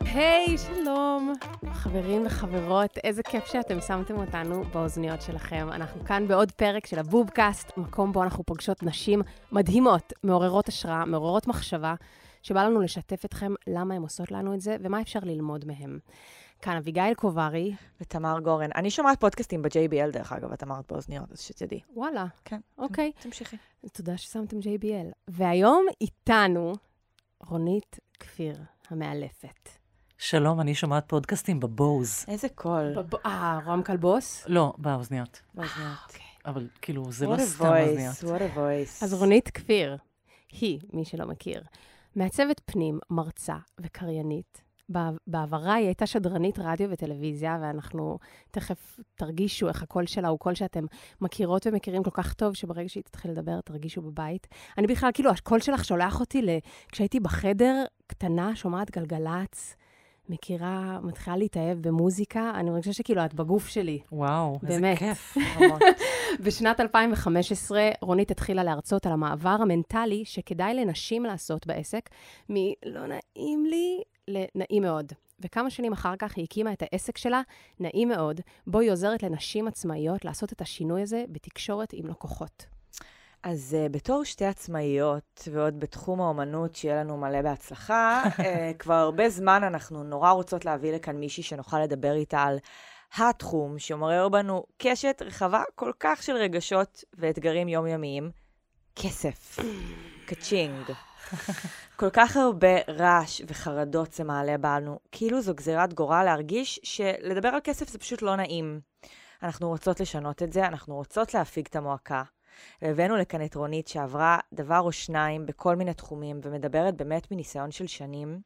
היי, שלום. חברים וחברות, איזה כיף שאתם שמתם אותנו באוזניות שלכם. אנחנו כאן בעוד פרק של הבובקאסט, מקום בו אנחנו פוגשות נשים מדהימות, מעוררות השראה, מעוררות מחשבה, שבא לנו לשתף אתכם למה הן עושות לנו את זה ומה אפשר ללמוד מהם. כאן אביגיל קוברי. ותמר גורן. אני שומעת פודקאסטים ב-JBL, דרך אגב, את אמרת באוזניות, אז שתדעי. וואלה. כן. אוקיי. תמשיכי. תודה ששמתם JBL. והיום איתנו רונית כפיר, המאלפת. שלום, אני שומעת פודקאסטים בבוז. איזה קול. בב- אה, Rode קלבוס? לא, באוזניות. באוזניות. אבל כאילו, זה לא סתם אוזניות. what a voice. אז רונית כפיר, היא, מי שלא מכיר, מעצבת פנים, מרצה וקריינית. בע- בעברה היא הייתה שדרנית רדיו וטלוויזיה, ואנחנו תכף תרגישו איך הקול שלה הוא קול שאתם מכירות ומכירים כל כך טוב, שברגע שהיא תתחיל לדבר, תרגישו בבית. אני בכלל, כאילו, הקול שלך שולח אותי ל... כשהייתי בחדר, קטנה, שומעת גלגלצ, מכירה, מתחילה להתאהב במוזיקה, אני מרגישה שכאילו את בגוף שלי. וואו, איזה באמת. כיף. רמות. בשנת 2015 רונית התחילה להרצות על המעבר המנטלי שכדאי לנשים לעשות בעסק, מלא נעים לי לנעים מאוד. וכמה שנים אחר כך היא הקימה את העסק שלה, נעים מאוד, בו היא עוזרת לנשים עצמאיות לעשות את השינוי הזה בתקשורת עם לקוחות. אז uh, בתור שתי עצמאיות, ועוד בתחום האומנות, שיהיה לנו מלא בהצלחה, uh, כבר הרבה זמן אנחנו נורא רוצות להביא לכאן מישהי שנוכל לדבר איתה על התחום שמעורר בנו קשת רחבה כל כך של רגשות ואתגרים יומיומיים, כסף. קצ'ינג. כל כך הרבה רעש וחרדות זה מעלה בנו, כאילו זו גזירת גורל להרגיש שלדבר על כסף זה פשוט לא נעים. אנחנו רוצות לשנות את זה, אנחנו רוצות להפיג את המועקה. והבאנו לכאן את רונית שעברה דבר או שניים בכל מיני תחומים, ומדברת באמת מניסיון של שנים,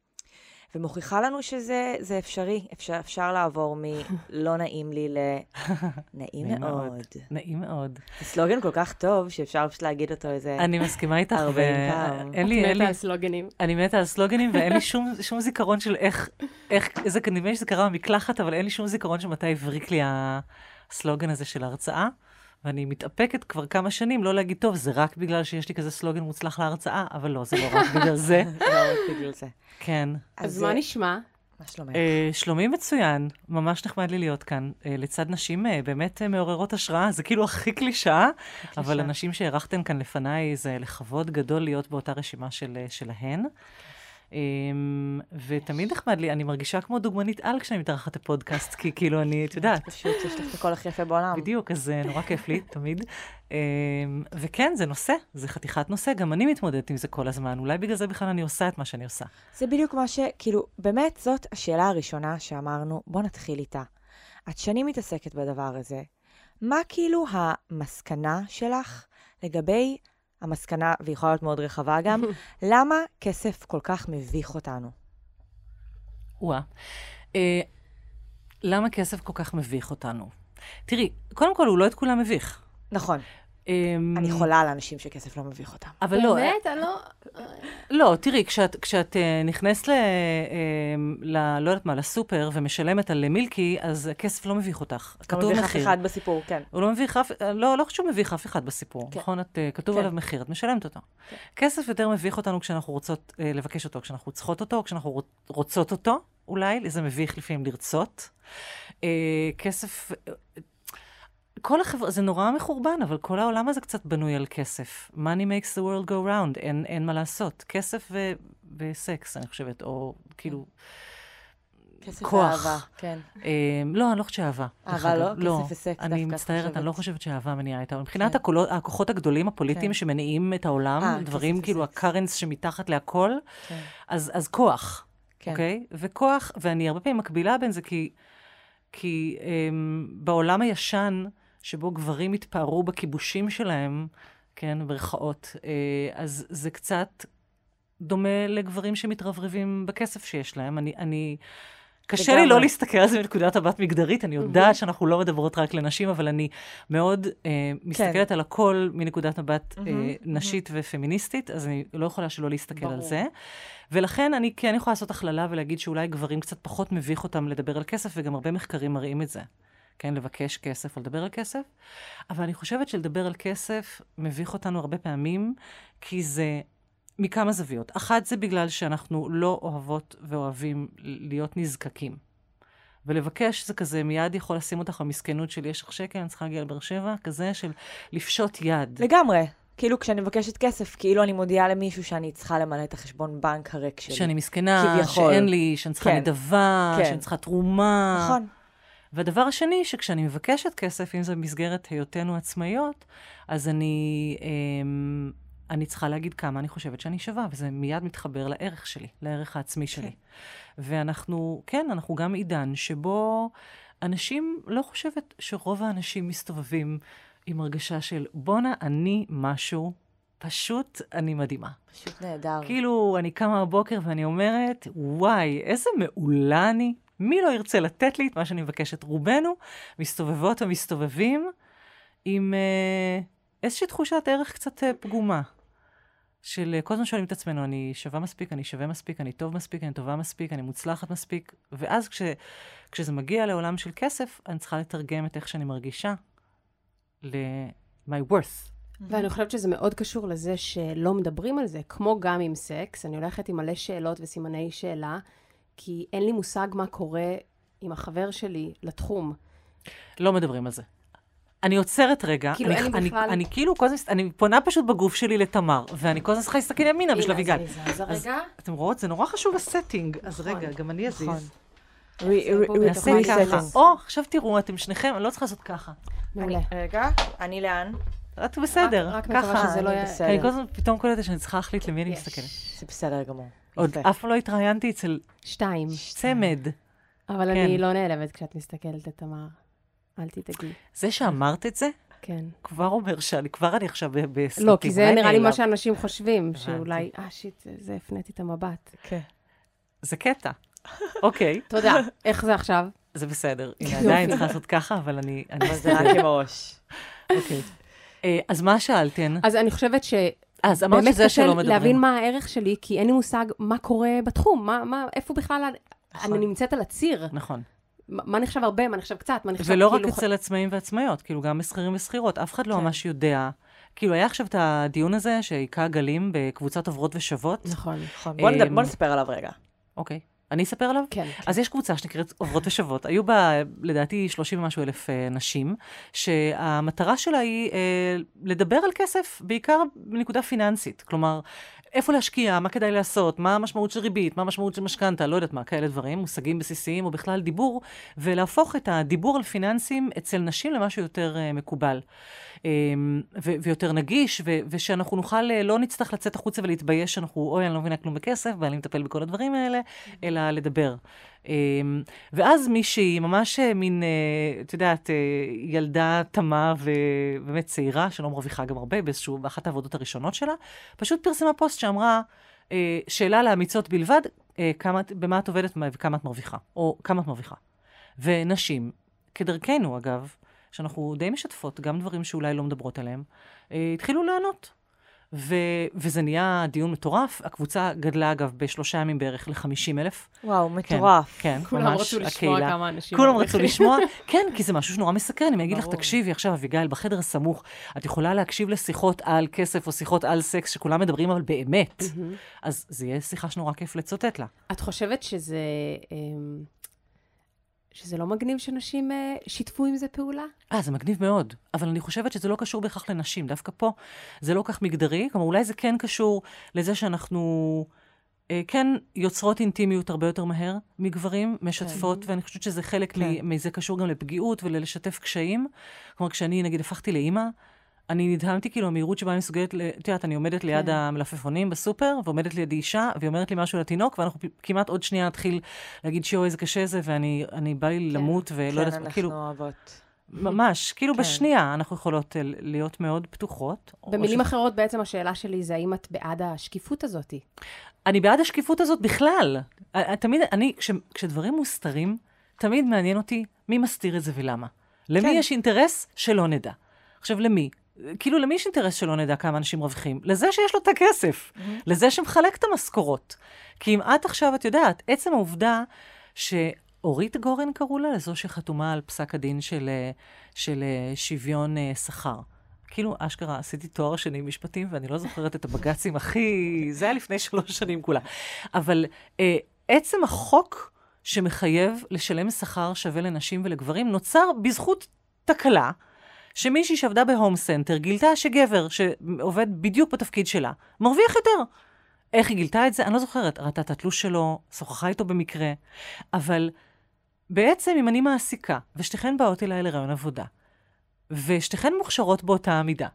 ומוכיחה לנו שזה זה אפשרי, אפשר, אפשר לעבור מלא נעים לי לנעים נעים מאוד. נעים מאוד. זה סלוגן כל כך טוב, שאפשר פשוט להגיד אותו איזה... אני מסכימה איתך, ארבעים ואין פעם. לי, אין את מתה על סלוגנים. אני מתה על סלוגנים, ואין לי שום, שום זיכרון של איך, איך, זה נדמה לי שזה קרה במקלחת, אבל אין לי שום זיכרון של מתי הבריק לי הסלוגן הזה של ההרצאה. ואני מתאפקת כבר כמה שנים לא להגיד, טוב, זה רק בגלל שיש לי כזה סלוגן מוצלח להרצאה, אבל לא, זה לא רק בגלל זה. לא רק בגלל זה. כן. אז מה נשמע? מה שלומך? אה, שלומי מצוין, ממש נחמד לי להיות כאן. אה, לצד נשים אה, באמת מעוררות השראה, זה כאילו הכי קלישאה, אבל הנשים שהערכתן כאן לפניי, זה לכבוד גדול להיות באותה רשימה של, שלהן. אמ, ותמיד נחמד לי, אני מרגישה כמו דוגמנית על כשאני מתארחת לפודקאסט, כי כאילו אני, את יודעת, פשוט יש לך את הקול הכי יפה בעולם. בדיוק, אז אה, נורא כיף לי, תמיד. אמ, וכן, זה נושא, זה חתיכת נושא, גם אני מתמודדת עם זה כל הזמן, אולי בגלל זה בכלל אני עושה את מה שאני עושה. זה בדיוק מה ש... כאילו, באמת זאת השאלה הראשונה שאמרנו, בוא נתחיל איתה. את שנים מתעסקת בדבר הזה. מה כאילו המסקנה שלך לגבי המסקנה, והיא יכולה להיות מאוד רחבה גם, למה כסף כל כך מביך אותנו? וואה. אה, למה כסף כל כך מביך אותנו? תראי, קודם כל, הוא לא את כולם מביך. נכון, אני חולה על אנשים שכסף לא מביך אותם. אבל לא, באמת? אני לא... לא, תראי, כשאת, כשאת uh, נכנסת ל, uh, ל... לא יודעת מה, לסופר ומשלמת על מילקי, אז הכסף לא מביך אותך. לא כתוב מביך אף מחיר. אחד בסיפור, כן. הוא לא מביך אף, לא, לא חשוב מביך אף אחד בסיפור, כן. נכון? את, uh, כתוב כן. עליו מחיר, את משלמת אותו. כן. כסף יותר מביך אותנו כשאנחנו רוצות לבקש אותו, כשאנחנו צריכות אותו, או כשאנחנו רוצ- רוצות אותו, אולי, זה מביך לפעמים לרצות. כסף, כל החברה, זה נורא מחורבן, אבל כל העולם הזה קצת בנוי על כסף. money makes the world go round, אין, אין מה לעשות. כסף ו, וסקס, אני חושבת, או כאילו... כסף כוח. ואהבה, כן. אה, לא, אני לא חושבת שאהבה. אהבה אגב. לא? כסף וסקס אני דווקא, את מצטערת, אני? לא חושבת שאהבה מניעה איתה. מבחינת כן. הכוחות הגדולים הפוליטיים כן. שמניעים את העולם, אה, דברים כסף כאילו. הקרנס שמתחת להכל, כן. אז אז כוח, כן. אוקיי? וכוח, ואני הרבה פעמים מקבילה בין זה, כי כי אמ, בעולם הישן, שבו גברים התפארו בכיבושים שלהם, כן, במרכאות, אה, אז זה קצת דומה לגברים שמתרברבים בכסף שיש להם. אני... אני קשה לי. לא להסתכל על זה מנקודת מבט מגדרית, אני יודעת שאנחנו לא מדברות רק לנשים, אבל אני מאוד אה, מסתכלת על הכל מנקודת מבט אה, מהמם, נשית ופמיניסטית, אז אני לא יכולה שלא להסתכל על ברור. זה. ולכן אני כן יכולה לעשות הכללה ולהגיד שאולי גברים קצת פחות מביך אותם לדבר על כסף, וגם הרבה מחקרים מראים את זה. כן, לבקש כסף או לדבר על כסף, אבל אני חושבת שלדבר על כסף מביך אותנו הרבה פעמים, כי זה מכמה זוויות. אחת זה בגלל שאנחנו לא אוהבות ואוהבים להיות נזקקים. ולבקש זה כזה, מיד יכול לשים אותך במסכנות של יש לך שקל, אני צריכה להגיע לבאר שבע, כזה של לפשוט יד. לגמרי. כאילו כשאני מבקשת כסף, כאילו אני מודיעה למישהו שאני צריכה למלא את החשבון בנק הריק שלי. שאני מסכנה, כביכול. שאין לי, שאני צריכה כן. נדבה, כן. שאני צריכה תרומה. נכון. והדבר השני, שכשאני מבקשת כסף, אם זה במסגרת היותנו עצמאיות, אז אני, אמ, אני צריכה להגיד כמה אני חושבת שאני שווה, וזה מיד מתחבר לערך שלי, לערך העצמי שלי. ואנחנו, כן, אנחנו גם עידן שבו אנשים, לא חושבת שרוב האנשים מסתובבים עם הרגשה של בואנה, אני משהו, פשוט אני מדהימה. פשוט נהדר. כאילו, אני קמה בבוקר ואני אומרת, וואי, איזה מעולה אני. מי לא ירצה לתת לי את מה שאני מבקשת? רובנו מסתובבות ומסתובבים עם אה, איזושהי תחושת ערך קצת אה, פגומה. של אה, כל הזמן שואלים את עצמנו, אני שווה מספיק, אני שווה מספיק, אני טוב מספיק, אני טובה מספיק, אני מוצלחת מספיק. ואז כש, כשזה מגיע לעולם של כסף, אני צריכה לתרגם את איך שאני מרגישה ל-my worth. ואני חושבת שזה מאוד קשור לזה שלא מדברים על זה, כמו גם עם סקס. אני הולכת עם מלא שאלות וסימני שאלה, כי אין לי מושג מה קורה עם החבר שלי לתחום. לא מדברים על זה. אני עוצרת רגע, כאילו, אני, אני, בכלל- אני כאילו כל הזמן, אני פונה פשוט בגוף שלי לתמר, ואני כל הזמן צריכה להסתכל ימינה בשביל אביגל. הנה, אז אני זזה אז רגע. אתם רואות? זה נורא חשוב ה setting. אז נכון. רגע, גם אני אזיז. נכון. נעשה ככה. או, עכשיו תראו, אתם שניכם, אני לא צריכה לעשות ככה. מעולה. רגע, אני לאן? את בסדר, רק מקווה ככה. שזה לא אני יהיה... בסדר. אני כל הזמן פתאום קולטת שאני צריכה להחליט למי אני. מסתכלת. זה בסדר גמור. עוד. אף פעם לא התראיינתי אצל שתיים. צמד. אבל כן. אני לא נעלבת כשאת מסתכלת את תמר. אל תדאגי. זה שאמרת את זה, כן. כבר אומר שאני, כבר אני עכשיו ב- בסרטים. לא, כי זה נראה לי מה. שאנשים חושבים. שאולי, אה, שיט, זה- הפניתי את המבט. כן. זה קטע. אוקיי, תודה. איך זה עכשיו? זה בסדר. עדיין צריכה לעשות ככה, אבל אני... אני אבל זה רק עם הראש. אוקיי. אה, אז מה שאלתן? אז אני חושבת אז אמרת שזה שלא מדברים. להבין מה הערך שלי, כי אין לי מושג מה קורה בתחום, מה, מה, איפה בכלל נכון. אני נמצאת על הציר. נכון. מה נחשב הרבה, מה נחשב קצת, מה נחשב ולא רק כאילו... אצל עצמאים ועצמאיות, כאילו גם בשכירים ושכירות, אף אחד לא כן. ממש יודע. כאילו, היה עכשיו את הדיון הזה שהיכה גלים בקבוצת עוברות ושוות. נכון. נכון. בוא נד- אמ, בוא נספר עליו רגע. אוקיי. אני אספר עליו? כן. אז יש קבוצה שנקראת עוברות ושוות. היו בה, לדעתי, 30 ומשהו אלף אה, נשים, שהמטרה שלה היא אה, לדבר על כסף, בעיקר בנקודה פיננסית. כלומר, איפה להשקיע, מה כדאי לעשות, מה המשמעות של ריבית, מה המשמעות של משכנתה, לא יודעת מה, כאלה דברים, מושגים בסיסיים, או בכלל דיבור, ולהפוך את הדיבור על פיננסים אצל נשים למשהו יותר אה, מקובל. ו- ויותר נגיש, ו- ושאנחנו נוכל, אה, לא נצטרך לצאת החוצה ולהתבייש שאנחנו, אוי, אני לא מבינה כלום בכסף, ואני מטפל בכל הדברים האלה, אלא לדבר. אה, ואז מישהי, ממש אה, מין, אה, את יודעת, ילדה תמה ובאמת צעירה, שלא מרוויחה גם הרבה, באיזשהו, באחת העבודות הראשונות שלה, פשוט פרסמה פוסט שאמרה, שאלה לאמיצות בלבד, כמה, במה את עובדת וכמה את מרוויחה, או כמה את מרוויחה. ונשים, כדרכנו אגב, שאנחנו די משתפות, גם דברים שאולי לא מדברות עליהם, אה, התחילו לענות. ו- וזה נהיה דיון מטורף. הקבוצה גדלה, אגב, בשלושה ימים בערך ל-50 אלף. וואו, מטורף. כן, כולם ממש, רצו לשמוע הקהילה. כמה אנשים... כולם רצו. לשמוע, כן, כי זה משהו שנורא מסקרן. אם אני אגיד לך. תקשיבי עכשיו, אביגיל, בחדר הסמוך, את יכולה להקשיב לשיחות על כסף או שיחות על סקס, שכולם מדברים אבל באמת. אז זה יהיה שיחה שנורא כיף לצוטט לה. את חושבת שזה... שזה לא מגניב שנשים אה, שיתפו עם זה פעולה? אה, זה מגניב מאוד, אבל אני חושבת שזה לא קשור בהכרח לנשים. דווקא פה זה לא כך מגדרי, כלומר, אולי זה כן קשור לזה שאנחנו אה, כן יוצרות אינטימיות הרבה יותר מהר מגברים, משתפות, ואני חושבת שזה חלק כן. מזה קשור גם לפגיעות וללשתף קשיים. כלומר, כשאני, נגיד, הפכתי לאימא, אני נדהמתי כאילו המהירות שבה אני מסוגלת, את יודעת, אני עומדת ליד כן. המלפפונים בסופר, ועומדת לידי אישה, והיא אומרת לי משהו לתינוק, ואנחנו כמעט עוד שנייה נתחיל להגיד שיו, איזה קשה זה, ואני אני, בא לי למות, ולא כן, יודעת, אנחנו כאילו, אוהבות. ממש, כאילו כן. בשנייה אנחנו יכולות אה, להיות מאוד פתוחות. במילים ש- אחרות, בעצם השאלה שלי זה האם את בעד השקיפות הזאת. אני בעד השקיפות הזאת בכלל. תמיד, אני, כש, כשדברים מוסתרים, תמיד מעניין אותי מי מסתיר את זה ולמה. למי כן. יש אינטרס שלא נדע. עכשיו, למי? כאילו, למי יש אינטרס שלא נדע כמה אנשים מרוויחים? לזה שיש לו את הכסף. לזה שמחלק את המשכורות. כי אם את עכשיו, את יודעת, עצם העובדה ש... אורית גורן קראו לה, לזו שחתומה על פסק הדין של, אה, של אה, שוויון אה, שכר. כאילו, אשכרה, עשיתי תואר שני משפטים, ואני לא זוכרת את הבג"צים הכי... זה היה לפני שלוש שנים כולה. אבל אה, עצם החוק שמחייב לשלם שכר שווה לנשים ולגברים נוצר בזכות תקלה. שמישהי שעבדה בהום סנטר גילתה שגבר שעובד בדיוק בתפקיד שלה, מרוויח יותר. איך היא גילתה את זה? אני לא זוכרת. ראתה את התלוש שלו, שוחחה איתו במקרה, אבל בעצם אם אני מעסיקה, ושתיכן באות אליי לראיון עבודה, ושתיכן מוכשרות באותה המידה,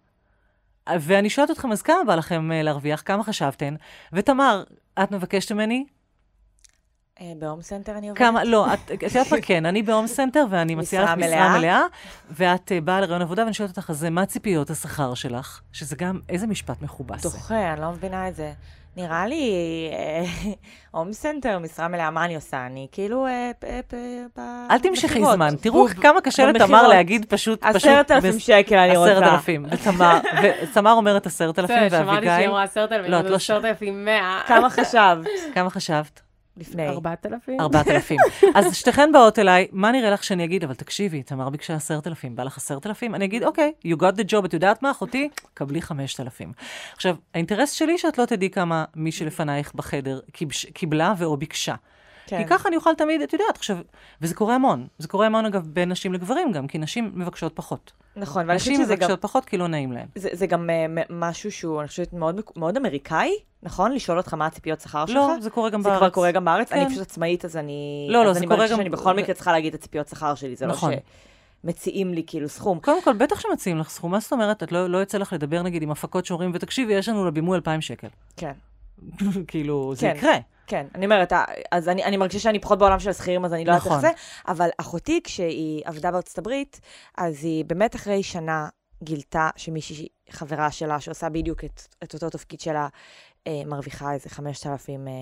ואני שואלת אתכם, אז כמה בא לכם אה, להרוויח? כמה חשבתן? ותמר, את מבקשת ממני? אה, בהום סנטר אני עובדת? כמה, לא, את את יודעת מה כן, אני בהום סנטר ואני מציעה לך משרה משרה מלאה? ואת אה, באה לראיון עבודה ואני שואלת אותך, אז אה, מה ציפיות השכר שלך? שזה גם, איזה משפט מכובס זה. דוחה, אני לא מבינה את זה. נראה לי, הום סנטר, משרה מלאה, מה אני עושה? אני כאילו... אל תמשכי. זמן, תראו כמה קשה לתמר. להגיד פשוט. עשרת אלפים שקל אני רוצה. עשרת אלפים. ותמר, אומרת עשרת אלפים, בסדר, שמעתי שהיא ואביגיל, אמרה עשרת אלפים, לא, אבל לא זה עשרת אלפים מאה. כמה חשבת כמה חשבת? לפני? ארבעת אלפים? ארבעת אלפים. אז שתיכן באות אליי, מה נראה לך שאני אגיד? אבל תקשיבי, תמר ביקשה עשרת אלפים, בא לך עשרת אלפים? אני אגיד, אוקיי, you got the job, את יודעת מה, אחותי? קבלי חמשת אלפים. עכשיו, האינטרס שלי שאת לא תדעי כמה מי שלפנייך בחדר קיבש- קיבלה ואו ביקשה. כן. כי ככה אני אוכל תמיד, את יודעת, עכשיו, וזה קורה המון. זה קורה המון, אגב, בין נשים לגברים גם, כי נשים מבקשות פחות. נכון, ואני חושבת נשים שזה גם... מבקשות פחות כי לא נעים להן. זה, זה גם uh, משהו שהוא, אני חושבת, מאוד, מאוד אמריקאי, נכון? לשאול אותך מה הציפיות שכר שלך? לא, זה קורה גם זה בארץ. כבר קורה גם בארץ? כן. אני פשוט עצמאית, אז אני... לא, לא, אז זה אני קורה גם- שאני בכל זה- מקרה צריכה להגיד את הציפיות שכר שלי, זה נכון. לא שמציעים לי כאילו סכום. קודם כל, בטח שמציעים לך סכום. מה זאת אומרת? את לא, לא יוצא לך לדבר, נגיד, עם הפקות שאומרים, ותקשיבי, יש לנו לבימוי 2,000 שקל. כן, כאילו, זה כן. יקרה. כן. אני אומרת, אז אני, אני מרגישה שאני פחות בעולם של השכירים, אז אני לא יודעת איך נכון. זה, אבל אחותי, כשהיא עבדה בארצות הברית, אז היא באמת אחרי שנה גילתה שמישהי, חברה שלה, שעושה בדיוק את, את אותו תפקיד שלה, אה, מרוויחה איזה 5,000 אה,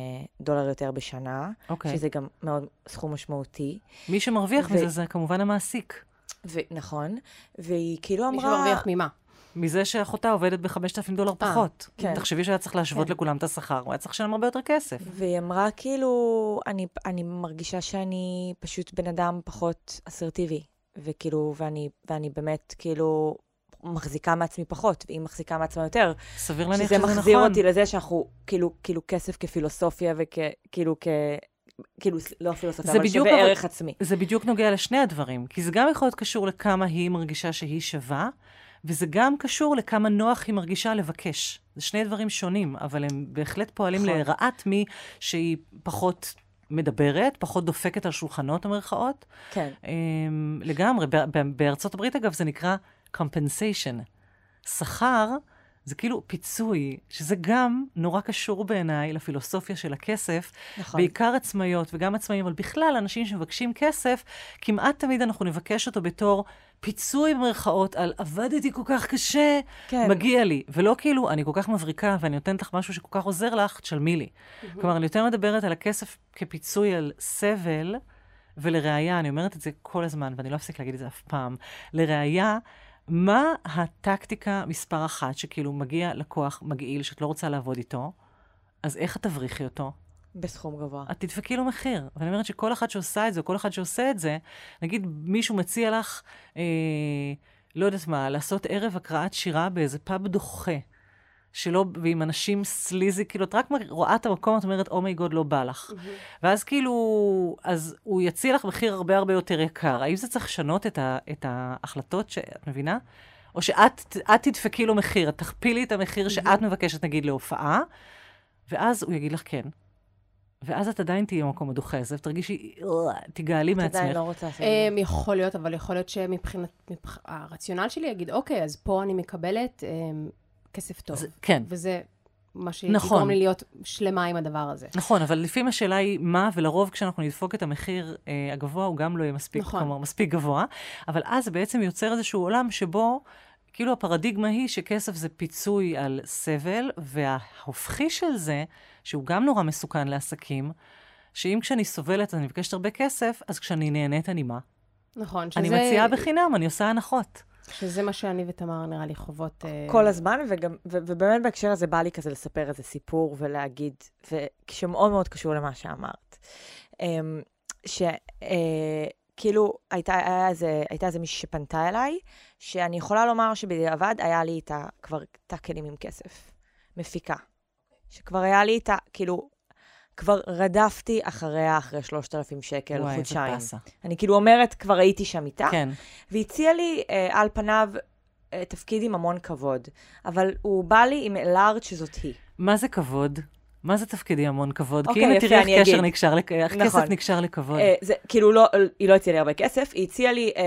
דולר יותר בשנה, אוקיי. שזה גם מאוד סכום משמעותי. מי שמרוויח ו- מזה זה כמובן המעסיק. ונכון, והיא כאילו מי אמרה... שמרוויח ממה? מזה שאחותה עובדת ב-5,000 דולר אה, פחות. כן. תחשבי שהיה צריך להשוות כן. לכולם את השכר, הוא היה צריך לשלם הרבה יותר כסף. והיא אמרה, כאילו, אני, אני מרגישה שאני פשוט בן אדם פחות אסרטיבי, וכאילו, ואני, ואני באמת, כאילו, מחזיקה מעצמי פחות, והיא מחזיקה מעצמה יותר. סביר להניח שזה שזה נכון. מחזיר אותי לזה שאנחנו, כאילו, כאילו, כסף כפילוסופיה וכאילו, כ... כאילו, לא פילוסופיה, זה אבל בדיוק שווה אבל- ערך עצמי. זה בדיוק נוגע לשני הדברים, כי זה גם יכול להיות קשור לכמה היא מרגישה שהיא שווה, וזה גם קשור לכמה נוח היא מרגישה לבקש. זה שני דברים שונים, אבל הם בהחלט פועלים נכון. לרעת מי שהיא פחות מדברת, פחות דופקת על שולחנות, המרכאות. כן. אמ, לגמרי. בארצות הברית, אגב, זה נקרא compensation. שכר זה כאילו פיצוי, שזה גם נורא קשור בעיניי לפילוסופיה של הכסף. נכון. בעיקר עצמאיות וגם עצמאים, אבל בכלל, אנשים שמבקשים כסף, כמעט תמיד אנחנו נבקש אותו בתור פיצוי במרכאות על עבדתי כל כך קשה, כן. מגיע לי. ולא כאילו, אני כל כך מבריקה ואני נותנת לך משהו שכל כך עוזר לך, תשלמי לי. כלומר, אני יותר מדברת על הכסף כפיצוי על סבל, ולראיה, אני אומרת את זה כל הזמן, ואני לא אפסיק להגיד את זה אף פעם, לראיה, מה הטקטיקה מספר אחת שכאילו מגיע לקוח מגעיל שאת לא רוצה לעבוד איתו, אז איך את תבריחי אותו? בסכום גבוה. את תדפקי לו מחיר. ואני אומרת שכל אחת שעושה את זה, או כל אחד שעושה את זה, נגיד מישהו מציע לך, אה, לא יודעת מה, לעשות ערב הקראת שירה באיזה פאב דוחה, שלא, ועם אנשים סליזי, כאילו, את רק רואה את המקום, את אומרת, אומייגוד, לא בא לך. ואז כאילו, אז הוא יציע לך מחיר הרבה הרבה יותר יקר. האם זה צריך לשנות את, ה, את ההחלטות שאת מבינה? או שאת את תדפקי לו מחיר, את תכפילי את המחיר שאת מבקשת, נגיד, להופעה, ואז הוא יגיד לך כן. ואז את עדיין תהיי במקום הדוחה הזה, ותרגישי, "אה", תגאלי את עדיין מעצמך. לא רוצה לעשות את אמ, יכול להיות, אבל יכול להיות שמבחינת, מבח- הרציונל שלי יגיד, אוקיי, אז פה אני מקבלת אמ, כסף טוב. זה- כן. וזה מה נכון. שיגרום לי להיות שלמה עם הדבר הזה. נכון, אבל לפעמים השאלה היא מה, ולרוב כשאנחנו נדפוק את המחיר אה, הגבוה, הוא גם לא יהיה מספיק, נכון. כלומר, מספיק גבוה, אבל אז בעצם יוצר איזשהו עולם שבו, כאילו הפרדיגמה היא שכסף זה פיצוי על סבל, וההופכי של זה, שהוא גם נורא מסוכן לעסקים, שאם כשאני סובלת אני מבקשת הרבה כסף, אז כשאני נהנית אני מה? נכון, שזה... אני מציעה בחינם, אני עושה הנחות. שזה מה שאני ותמר נראה לי חוות... אה, כל הזמן, וגם, ו- ובאמת בהקשר הזה בא לי כזה לספר איזה סיפור ולהגיד, שמאוד מאוד קשור למה שאמרת. Um, שכאילו הייתה, היה איזה, הייתה איזה מישהי שפנתה אליי, שאני יכולה לומר שבדיעבד היה לי איתה כבר את הכלים עם כסף. מפיקה. שכבר היה לי איתה, כאילו, כבר רדפתי אחריה אחרי 3,000 שקל, וואי, איזה חודשיים. באסה. אני כאילו אומרת, כבר הייתי שם איתה. כן. והציע לי אה, על פניו אה, תפקיד עם המון כבוד, אבל הוא בא לי עם לארג' שזאת היא. מה זה כבוד? מה זה תפקידי המון כבוד? אוקיי, כי הנה, תראי אני איך קשר אגיד. נקשר, לכ- איך נכון. כסף נקשר לכבוד. אה, זה כאילו לא, היא לא הציעה לי הרבה כסף, היא הציעה לי, אה,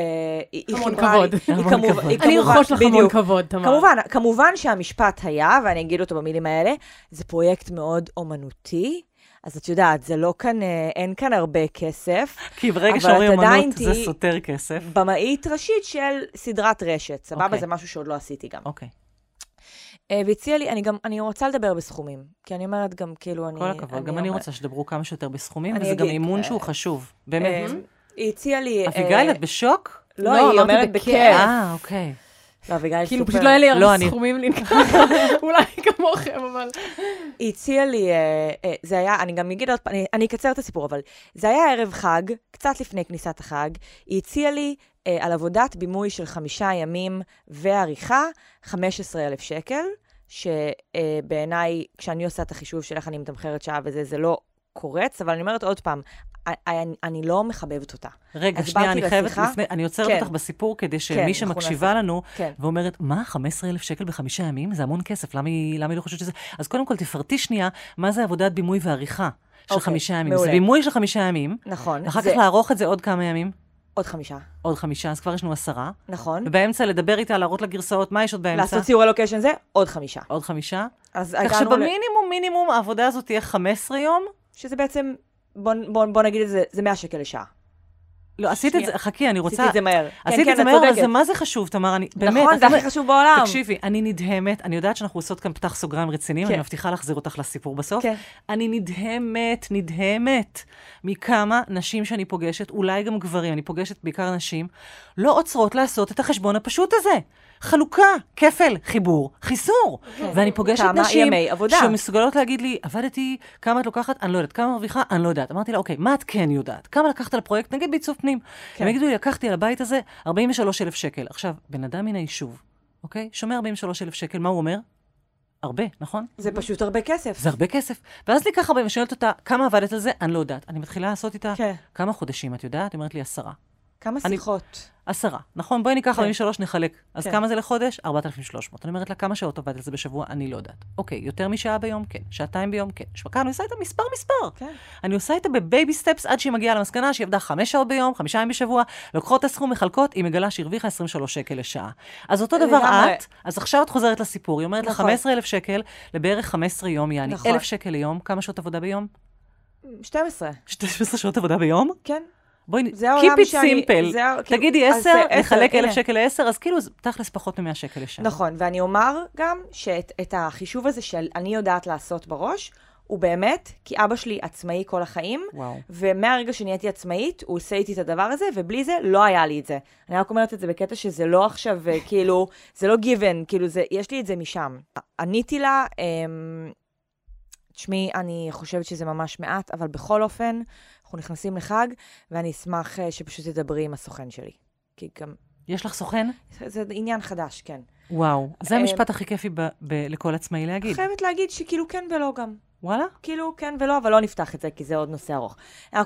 היא היא המון חיברה כבוד. לי, היא המון כמובן- כבוד. היא אני כמובן- ארכוש לך המון. כבוד, תמר. כמובן, כמובן שהמשפט היה, ואני אגיד אותו במילים האלה, זה פרויקט מאוד אומנותי, אז את יודעת, זה לא כאן, אה, אין כאן הרבה כסף. כי ברגע שאומרים אמנות, זה סותר כסף. במאית ראשית של סדרת רשת, סבבה? אוקיי. זה משהו שעוד לא עשיתי גם. אוקיי. אה, והציע לי, אני גם, אני רוצה לדבר בסכומים, כי אני אומרת גם, כאילו, אני... כל הכבוד. גם אני אומר- רוצה שתדברו כמה שיותר בסכומים, אני וזה גם אגיד, אימון אה, שהוא חשוב. באמת. היא הציעה לי... אביגיל, את בשוק? לא, לא, היא אומרת. בכיף. אה, אוקיי. לא, אביגיל כאילו, סופר. פשוט לא היה לי לא, הרבה סכומים לנקוט. אולי כמוכם, אבל... היא הציעה לי, אה, אה, זה היה, אני גם אגיד עוד פעם, אני- אקצר את הסיפור, אבל זה היה ערב חג, קצת לפני כניסת החג. היא הציעה לי אה, על עבודת בימוי של חמישה ימים ועריכה, 15,000 שקל, שבעיניי, כשאני עושה את החישוב של איך אני מתמחרת שעה וזה, זה לא קורץ, אבל אני אומרת עוד פעם, אני, אני לא מחבבת אותה. רגע, שנייה, אני חייבת לשיחה. לפני, אני עוצרת כן. אותך בסיפור, כדי כן, שמי שמקשיבה נעשה. לנו, כן. ואומרת, מה, 15,000 שקל בחמישה ימים? זה המון כסף, למה היא למה היא לא חושבת שזה... אז קודם כל, תפרטי שנייה, מה זה עבודת בימוי ועריכה של אוקיי, חמישה ימים. זה. בימוי של חמישה ימים, נכון. ואחר זה כך לערוך את זה עוד כמה ימים, עוד חמישה. עוד חמישה, אז כבר יש לנו עשרה. נכון. ובאמצע לדבר איתה, להראות לה גרסאות, מה יש עוד באמצע? לעשות סיורי לוקיישן זה, עוד חמישה. עוד חמישה. אז כך הגענו ל- שבמינימום, מינימום, העבודה הזאת תהיה 15 יום. שזה בעצם, בוא, בוא, בוא נגיד את זה, זה 100 שקל לשעה. לא, עשית את. זה, חכי, אני רוצה... עשיתי את זה מהר. עשית כן, את זה כן, מהר, אבל צודקת. זה מה זה חשוב, תמר, אני... באמת, נכון, את זה הכי חשוב בעולם. תקשיבי, אני נדהמת, אני יודעת שאנחנו עושות כאן פתח סוגריים רציניים, כן. אני מבטיחה להחזיר אותך לסיפור בסוף. כן. אני נדהמת, נדהמת מכמה נשים שאני פוגשת, אולי גם גברים, אני פוגשת בעיקר נשים, לא עוצרות לעשות את החשבון הפשוט הזה. חלוקה, כפל, חיבור, חיסור. ואני פוגשת נשים. שמסוגלות להגיד לי, עבדתי, כמה את לוקחת? אני לא יודעת. כמה מרוויחה? אני לא יודעת. אמרתי לה, אוקיי, מה את כן יודעת? כמה לקחת על הפרויקט? נגיד בעיצוב פנים. כן. הם יגידו לי, לקחתי על הבית הזה 43,000 שקל. עכשיו, בן אדם מן היישוב, אוקיי? שומע 43,000 שקל, מה הוא אומר? הרבה, נכון? זה פשוט הרבה כסף. זה הרבה כסף. ואז לי ככה, ואני שואלת אותה, כמה עבדת על זה? אני לא יודעת. אני מתחילה לעשות איתה, כן. כמה חודשים, את יודעת? היא אומרת לי, עשרה. כמה אני- שיחות. עשרה. נכון, בואי ניקח כן. 43, נחלק. אז כן. כמה זה לחודש? 4,300. אני אומרת לה, כמה שעות עובדת על זה בשבוע? אני לא יודעת. אוקיי, יותר משעה ביום? כן. שעתיים ביום? כן. שבקה, אני עושה איתה מספר מספר. כן. אני עושה איתה בבייבי סטפס עד שהיא מגיעה למסקנה שהיא עבדה חמש שעות ביום, חמישה ימים בשבוע, לוקחות את הסכום, מחלקות, היא מגלה שהרוויחה 23 שקל לשעה. אז אותו דבר לגמרי. את, אז עכשיו את חוזרת לסיפור, היא אומרת לה נכון. 15,000 שקל לבערך 15 יום, יעני נכון. 1,000 שקל ליום, כמה שעות עבודה ביום? 12. 12 שעות עבודה ביום? כן. בואי, keep it simple. זה כאילו, תגידי אז 10, זה עשר, נחלק 1,000 הנה. שקל ל-10, אז כאילו זה תכלס פחות מ-100 שקל לשעה. נכון, ואני אומר גם שאת את החישוב הזה שאני יודעת לעשות בראש, הוא באמת, כי אבא שלי עצמאי כל החיים, וואו. ומהרגע שנהייתי עצמאית, הוא עושה איתי את הדבר הזה, ובלי זה לא היה לי את זה. אני רק אומרת את זה בקטע שזה לא עכשיו, אה, כאילו, זה לא given, כאילו, זה, יש לי את זה משם. עניתי לה, אמ, תשמעי, אני חושבת שזה ממש מעט, אבל בכל אופן, אנחנו נכנסים לחג, ואני אשמח אה, שפשוט תדברי עם הסוכן שלי. כי גם, יש לך סוכן? זה, זה עניין חדש, כן. וואו. זה אה, המשפט הכי כיפי ב- ב- לכל עצמאי להגיד. חייבת להגיד שכאילו כן ולא גם. וואלה? כאילו כן ולא, אבל לא נפתח את זה, כי זה עוד נושא ארוך. אמ,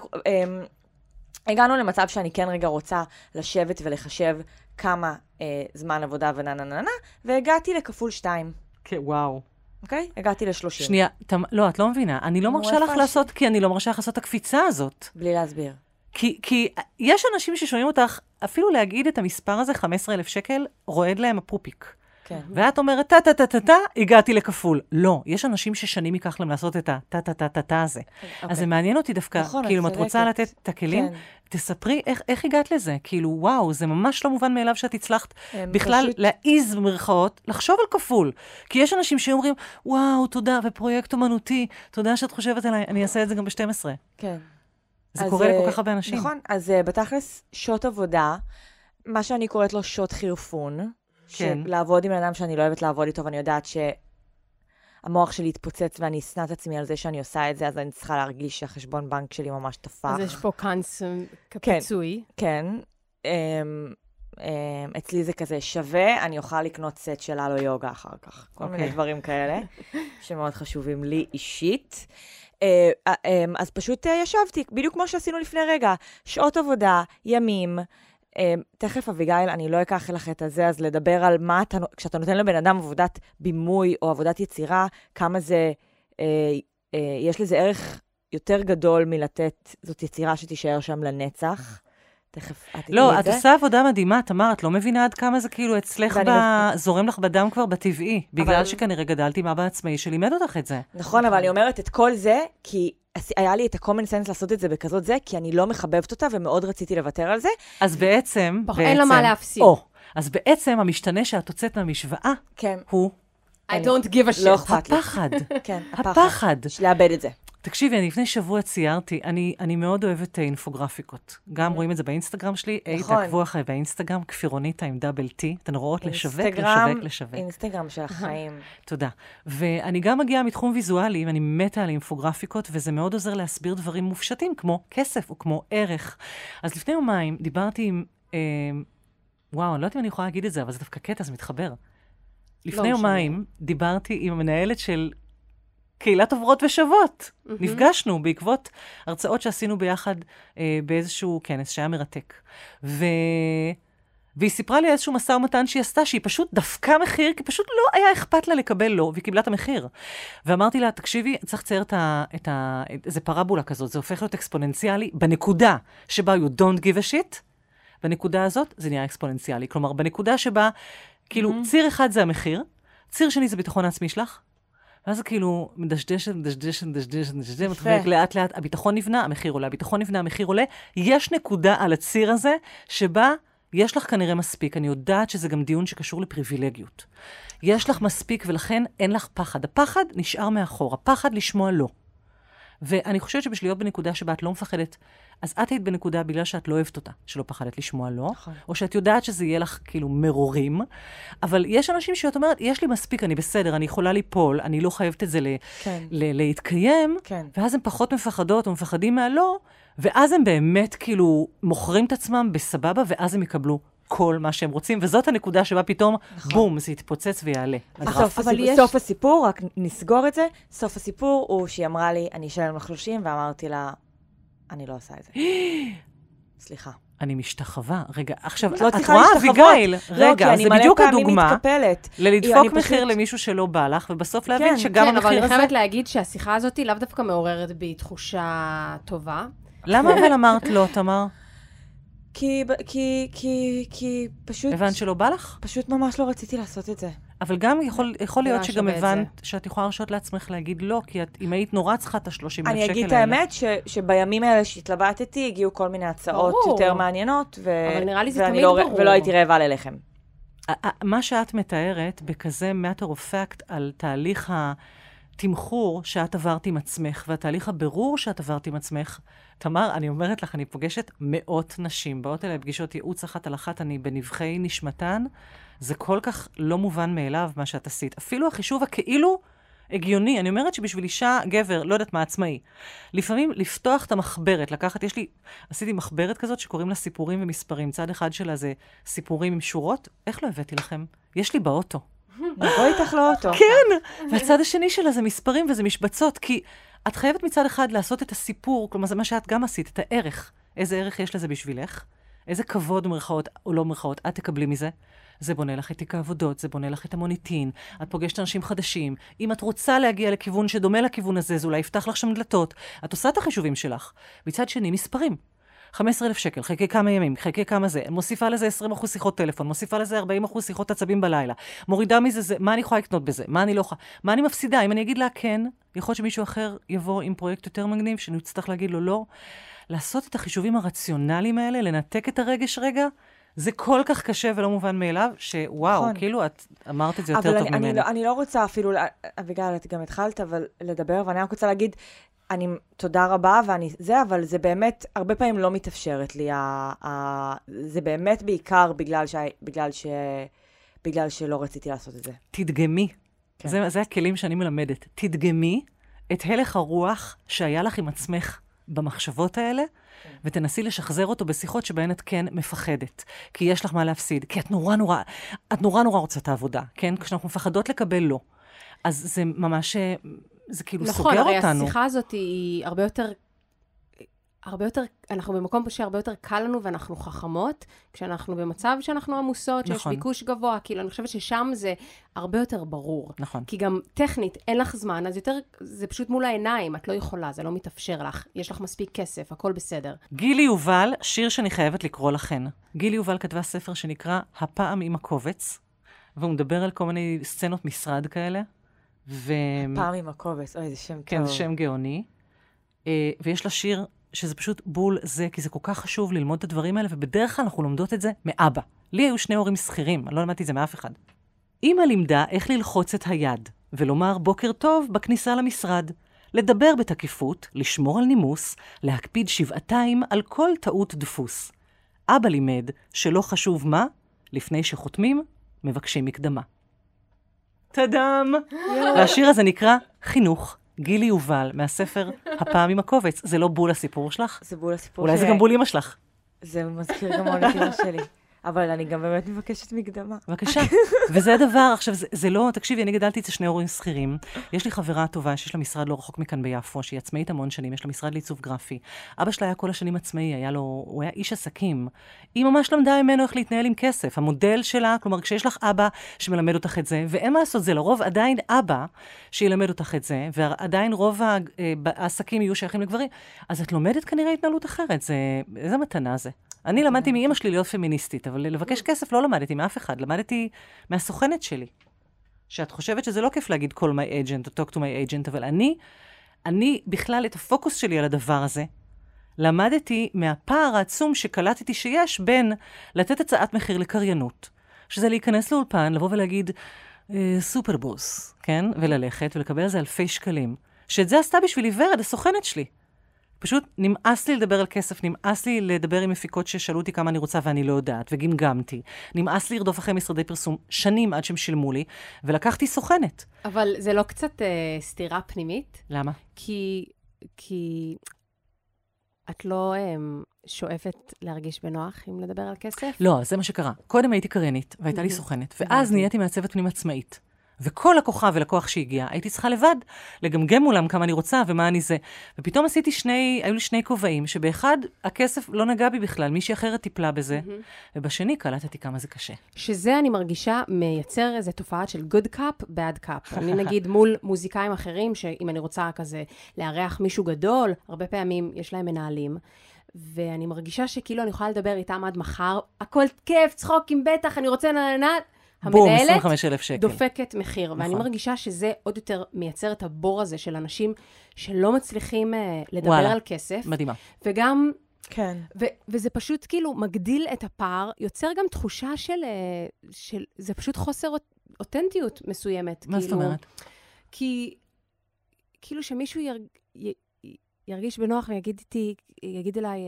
הגענו למצב שאני כן רגע רוצה לשבת ולחשב כמה אה, זמן עבודה ונה נה נה נה, והגעתי לכפול שתיים, כן, וואו. אוקיי? הגעתי לשלושים. שנייה, תמ... לא, את לא מבינה. אני לא מרשה לך הש- לעשות, כי אני לא מרשה לך לעשות את הקפיצה הזאת. בלי להסביר. כי, כי יש אנשים ששומעים אותך, אפילו להגיד את המספר הזה, 15,000 שקל, רועד להם הפופיק. כן. ואת אומרת, טה-טה-טה-טה-טה, הגעתי לכפול. לא, יש אנשים ששנים ייקח להם לעשות את הטה-טה-טה-טה הזה. אז זה מעניין אותי דווקא, אוקיי. נכון, כאילו, אם את רוצה. לתת את הכלים, כן. תספרי איך, איך הגעת לזה. כאילו, וואו, זה ממש לא מובן מאליו שאת הצלחת בכלל פשוט- להעיז במרכאות, לחשוב על כפול. כי יש אנשים שאומרים, וואו, תודה, ופרויקט אומנותי, תודה שאת חושבת עליי, אני אעשה את זה גם ב-12. כן. זה אז, קורה לכל אה, כך הרבה אנשים. נכון, אז אה, בתכלס, שעות עבודה, מה שאני קוראת לו שעות חירפון, כן. לעבוד עם אדם שאני לא אוהבת לעבוד איתו, ואני יודעת ש... המוח שלי יתפוצץ ואני אשנא את עצמי על זה שאני עושה את זה, אז אני צריכה להרגיש שהחשבון בנק שלי ממש טפח. אז יש פה קאנס כפיצוי. כן. אמ, אמ, אצלי זה כזה שווה, אני אוכל לקנות סט של הלו יוגה אחר כך. כל מיני אוקיי. דברים כאלה, שמאוד חשובים לי אישית. אה, אה, אמ, אז פשוט אה, ישבתי, בדיוק כמו שעשינו לפני רגע, שעות עבודה, ימים. אה, תכף, אביגיל, אני לא אקח לך את הזה, אז לדבר על מה אתה, כשאתה נותן לבן אדם עבודת בימוי או עבודת יצירה, כמה זה, אה, אה, יש לזה ערך יותר גדול מלתת, זאת יצירה שתישאר שם לנצח. תכף, את לא, את את זה. עושה עבודה מדהימה, תמר, את לא מבינה עד כמה זה כאילו אצלך ב... זורם לך בדם כבר בטבעי, בגלל אבל- שכנראה גדלתי עם אבא עצמאי שלימד אותך את זה. נכון, אבל אני אומרת את כל זה, כי היה לי את ה-common sense לעשות את זה בכזאת זה, כי אני לא מחבבת אותה ומאוד רציתי לוותר על זה. אז בעצם, פח- בעצם... אין לה מה להפסיד. או, אז בעצם המשתנה שאת הוצאת מהמשוואה כן, הוא I don't give a shit. לא אכפת לי. הפחד. כן, הפחד. הפחד. לאבד את זה. תקשיבי, אני לפני שבוע ציירתי, אני, אני מאוד אוהבת אה, אינפוגרפיקות. גם רואים את זה באינסטגרם שלי. היי, נכון. תעקבו אחרי באינסטגרם, כפירוניטה עם דאבל טי. אתן רואות לשווק, לשווק, לשווק. אינסטגרם של החיים. תודה. ואני גם מגיעה מתחום ויזואלי, ואני מתה על אינפוגרפיקות, וזה מאוד עוזר להסביר דברים מופשטים, כמו כסף או כמו ערך. אז לפני יומיים דיברתי עם... אה, וואו, אני לא יודעת אם אני יכולה להגיד את זה, אבל זה דווקא קטע, זה מתחבר. לפני משנה. יומיים דיברתי עם המנהלת של קהילת עוברות ושוות. נפגשנו בעקבות הרצאות שעשינו ביחד אה, באיזשהו כנס שהיה מרתק. ו... והיא סיפרה לי איזשהו משא ומתן שהיא עשתה, שהיא פשוט דפקה מחיר, כי פשוט לא היה אכפת לה לקבל לא, והיא קיבלה את המחיר. ואמרתי לה, תקשיבי, צריך לצייר את ה... את ה... זה פרבולה כזאת, זה הופך להיות אקספוננציאלי בנקודה שבה you don't give a shit, בנקודה הזאת זה נהיה אקספוננציאלי. כלומר, בנקודה שבה, כאילו, ציר אחד זה המחיר, ציר שני זה ביטחון העצמי שלך, ואז זה כאילו מדשדשת, מדשדשת, מדשדשת, מדשדשת, מתחלק לאט לאט, הביטחון נבנה, המחיר עולה, הביטחון נבנה, המחיר עולה. יש נקודה על הציר הזה, שבה יש לך כנראה מספיק. אני יודעת שזה גם דיון שקשור לפריבילגיות. יש לך מספיק ולכן אין לך פחד. הפחד נשאר מאחור, הפחד לשמוע לא. ואני חושבת שבשביל להיות בנקודה שבה את לא מפחדת, אז את היית בנקודה בגלל שאת לא אוהבת אותה, שלא פחדת לשמוע לא, נכון. או שאת יודעת שזה יהיה לך כאילו מרורים, אבל יש אנשים שאת אומרת, יש לי מספיק, אני בסדר, אני יכולה ליפול, אני לא חייבת את זה ל- כן. ל- להתקיים, כן. ואז הם פחות מפחדות או מפחדים מהלא, ואז הם באמת כאילו מוכרים את עצמם בסבבה, ואז הם יקבלו כל מה שהם רוצים, וזאת הנקודה שבה פתאום, נכון. בום, זה יתפוצץ ויעלה. סוף, אבל הסיפור, יש- סוף הסיפור, רק נסגור את זה, סוף הסיפור הוא שהיא אמרה לי, אני אשלם לך 30, ואמרתי לה, אני לא עושה את זה. סליחה. אני משתחווה. רגע, עכשיו, את לא את רואה. אביגיל, לא, רגע, כי אני זה מלא בדיוק פעמים הדוגמה מתקפלת. ללדפוק אני מחיר פשוט- למישהו שלא בא לך, ובסוף להבין כן, שגם כן, אבל המחיר אני הזה... חייבת להגיד שהשיחה הזאת לאו דווקא מעוררת בי תחושה טובה. למה אבל אמרת לא, תמר? כי, כי, כי, כי פשוט, הבנת שלא בא לך? פשוט ממש לא רציתי לעשות את זה. אבל גם יכול, יכול להיות שגם את הבנת שאת יכולה להרשות לעצמך להגיד לא, כי את, אם היית נורא צריכה את ה-30 אלף שקל האלה. אני אגיד את האמת, ש, שבימים האלה שהתלבטתי, הגיעו כל מיני הצעות ברור. יותר מעניינות, ו... אבל נראה לי זה תמיד לא, ברור. ולא הייתי רעבה ללחם. ה- ה- מה שאת מתארת בכזה matter of fact על תהליך התמחור שאת עברת עם עצמך, והתהליך הבירור שאת עברת עם עצמך, תמר, אני אומרת לך, אני פוגשת מאות נשים, באות אליי פגישות ייעוץ אחת על אחת, אני בנבחי נשמתן, זה כל כך לא מובן מאליו מה שאת עשית. אפילו החישוב הכאילו הגיוני, אני אומרת שבשביל אישה, גבר, לא יודעת מה, עצמאי, לפעמים לפתוח את המחברת, לקחת, יש לי, עשיתי מחברת כזאת שקוראים לה סיפורים ומספרים. צד אחד שלה זה סיפורים עם שורות, איך לא הבאתי לכם? יש לי באוטו. נבוא איתך לאוטו. כן, והצד השני שלה זה מספרים וזה משבצות, כי את חייבת מצד אחד לעשות את הסיפור, כלומר זה מה שאת גם עשית, את הערך. איזה ערך יש לזה בשבילך? איזה כבוד, מרכאות או לא מרכאות, את תקבלי מזה? זה בונה לך את תיק העבודות, זה בונה לך את המוניטין, את פוגשת אנשים חדשים. אם את רוצה להגיע לכיוון שדומה לכיוון הזה, זה אולי יפתח לך שם דלתות. את עושה את החישובים שלך. מצד שני, מספרים. 15,000 שקל, חלקי כמה ימים, חלקי כמה זה, מוסיפה לזה 20% שיחות טלפון, מוסיפה לזה 40% שיחות עצבים בלילה, מורידה מזה, זה, מה אני יכולה לקנות בזה, מה אני לא יכולה, מה אני מפסידה, אם אני אגיד לה כן, יכול להיות שמישהו אחר יבוא עם פרויקט יותר מגניב, שאני אצטרך להגיד לו לא. לעשות את החישובים הרציונליים האלה, לנתק את הרגש רגע, זה כל כך קשה ולא מובן מאליו, שוואו, נכון. כאילו את אמרת את זה יותר אבל טוב אני, אני, ממני. לא, אני לא רוצה אפילו, אביגיל, את גם התחלת אבל לדבר, ואני רק רוצה להגיד, אני, תודה רבה, ואני, זה, אבל זה באמת, הרבה פעמים לא מתאפשרת לי, ה, ה, זה באמת בעיקר בגלל, ש, בגלל, ש, בגלל שלא רציתי לעשות את זה. תדגמי, כן. זה, זה הכלים שאני מלמדת. תדגמי את הלך הרוח שהיה לך עם עצמך במחשבות האלה, כן. ותנסי לשחזר אותו בשיחות שבהן את כן מפחדת. כי יש לך מה להפסיד, כי את נורא נורא, את נורא נורא רוצה את העבודה, כן? כשאנחנו מפחדות לקבל לא. אז זה ממש, זה כאילו נכון, סוגר אותנו. נכון, הרי השיחה הזאת היא הרבה יותר הרבה יותר, אנחנו במקום שהרבה יותר קל לנו ואנחנו חכמות, כשאנחנו במצב שאנחנו עמוסות, שיש נכון. ביקוש גבוה, כאילו, אני חושבת ששם זה הרבה יותר ברור. נכון. כי גם טכנית, אין לך זמן, אז יותר, זה פשוט מול העיניים, את לא יכולה, זה לא מתאפשר לך, יש לך מספיק כסף, הכל בסדר. גילי יובל, שיר שאני חייבת לקרוא לכן. גילי יובל כתבה ספר שנקרא הפעם עם הקובץ, והוא מדבר על כל מיני סצנות משרד כאלה. ו... הפעם עם הקובץ, אוי, זה שם טוב. כן, זה שם גאוני. אה, ויש לה שיר שזה פשוט בול זה, כי זה כל כך חשוב ללמוד את הדברים האלה, ובדרך כלל אנחנו לומדות את זה מאבא. לי היו שני הורים שכירים, אני לא למדתי את זה מאף אחד. אימא לימדה איך ללחוץ את היד, ולומר בוקר טוב בכניסה למשרד. לדבר בתקיפות, לשמור על נימוס, להקפיד שבעתיים על כל טעות דפוס. אבא לימד שלא חשוב מה, לפני שחותמים, מבקשים מקדמה. טאדאם! והשיר הזה נקרא חינוך. גילי יובל, מהספר הפעם עם הקובץ. זה לא בול הסיפור שלך? זה בול הסיפור שלי. אולי זה גם בול אימא שלך. זה מזכיר גם מאוד את אימא שלי. אבל אני גם באמת מבקשת מקדמה. בבקשה. וזה הדבר, עכשיו, זה, זה לא, תקשיבי, אני גדלתי אצל שני הורים שכירים. יש לי חברה טובה שיש לה משרד לא רחוק מכאן ביפו, שהיא עצמאית המון שנים, יש לה משרד לעיצוב גרפי. אבא שלה היה כל השנים עצמאי, היה לו, הוא היה איש עסקים. היא ממש למדה ממנו איך להתנהל עם כסף. המודל שלה, כלומר, כשיש לך אבא שמלמד אותך את זה, ואין מה לעשות, זה לרוב עדיין אבא שילמד אותך את זה, ועדיין רוב אה, העסקים יהיו שייכים לגברים, אז את לומדת כנראה התנהלות אחרת. זה, איזה מתנה זה. אני למדתי מאימא שלי להיות פמיניסטית, אבל לבקש כסף לא למדתי מאף אחד, למדתי מהסוכנת שלי. שאת חושבת שזה לא כיף להגיד call my agent או talk to my agent, אבל אני, אני בכלל את הפוקוס שלי על הדבר הזה, למדתי מהפער העצום שקלטתי שיש בין לתת הצעת מחיר לקריינות, שזה להיכנס לאולפן, לבוא ולהגיד, אה, סופר בוס, כן? וללכת ולקבל על זה אלפי שקלים. שאת זה עשתה בשבילי ורד, הסוכנת שלי. פשוט נמאס לי לדבר על כסף, נמאס לי לדבר עם מפיקות ששאלו אותי כמה אני רוצה ואני לא יודעת, וגמגמתי. נמאס לי לרדוף אחרי משרדי פרסום שנים עד שהם שילמו לי, ולקחתי סוכנת. אבל זה לא קצת אה, סתירה פנימית? למה? כי, כי את לא אה, שואפת להרגיש בנוח אם לדבר על כסף? לא, זה מה שקרה. קודם הייתי קריינית, והייתה לי סוכנת, ואז נהייתי מעצבת פנים עצמאית. וכל לקוחה ולקוח שהגיע, הייתי צריכה לבד לגמגם מולם כמה אני רוצה ומה אני זה. ופתאום עשיתי שני, היו לי שני כובעים, שבאחד הכסף לא נגע בי בכלל, מישהי אחרת טיפלה בזה, mm-hmm. ובשני קלטתי כמה זה קשה. שזה, אני מרגישה, מייצר איזו תופעה של good cup, bad cup. אני נגיד מול מוזיקאים אחרים, שאם אני רוצה כזה לארח מישהו גדול, הרבה פעמים יש להם מנהלים. ואני מרגישה שכאילו אני יכולה לדבר איתם עד מחר, הכל כיף, צחוקים, בטח, אני רוצה נ... בום, 25,000 שקל. דופקת מחיר. נכון. ואני מרגישה שזה עוד יותר מייצר את הבור הזה של אנשים שלא מצליחים uh, לדבר וואלה. על כסף. מדהימה. וגם... כן. ו- וזה פשוט כאילו מגדיל את הפער, יוצר גם תחושה של... אה, של זה פשוט חוסר אותנטיות מסוימת. מה כאילו, זאת אומרת? כי כאילו שמישהו ירג, י, ירגיש בנוח ויגיד איתי, יגיד אליי...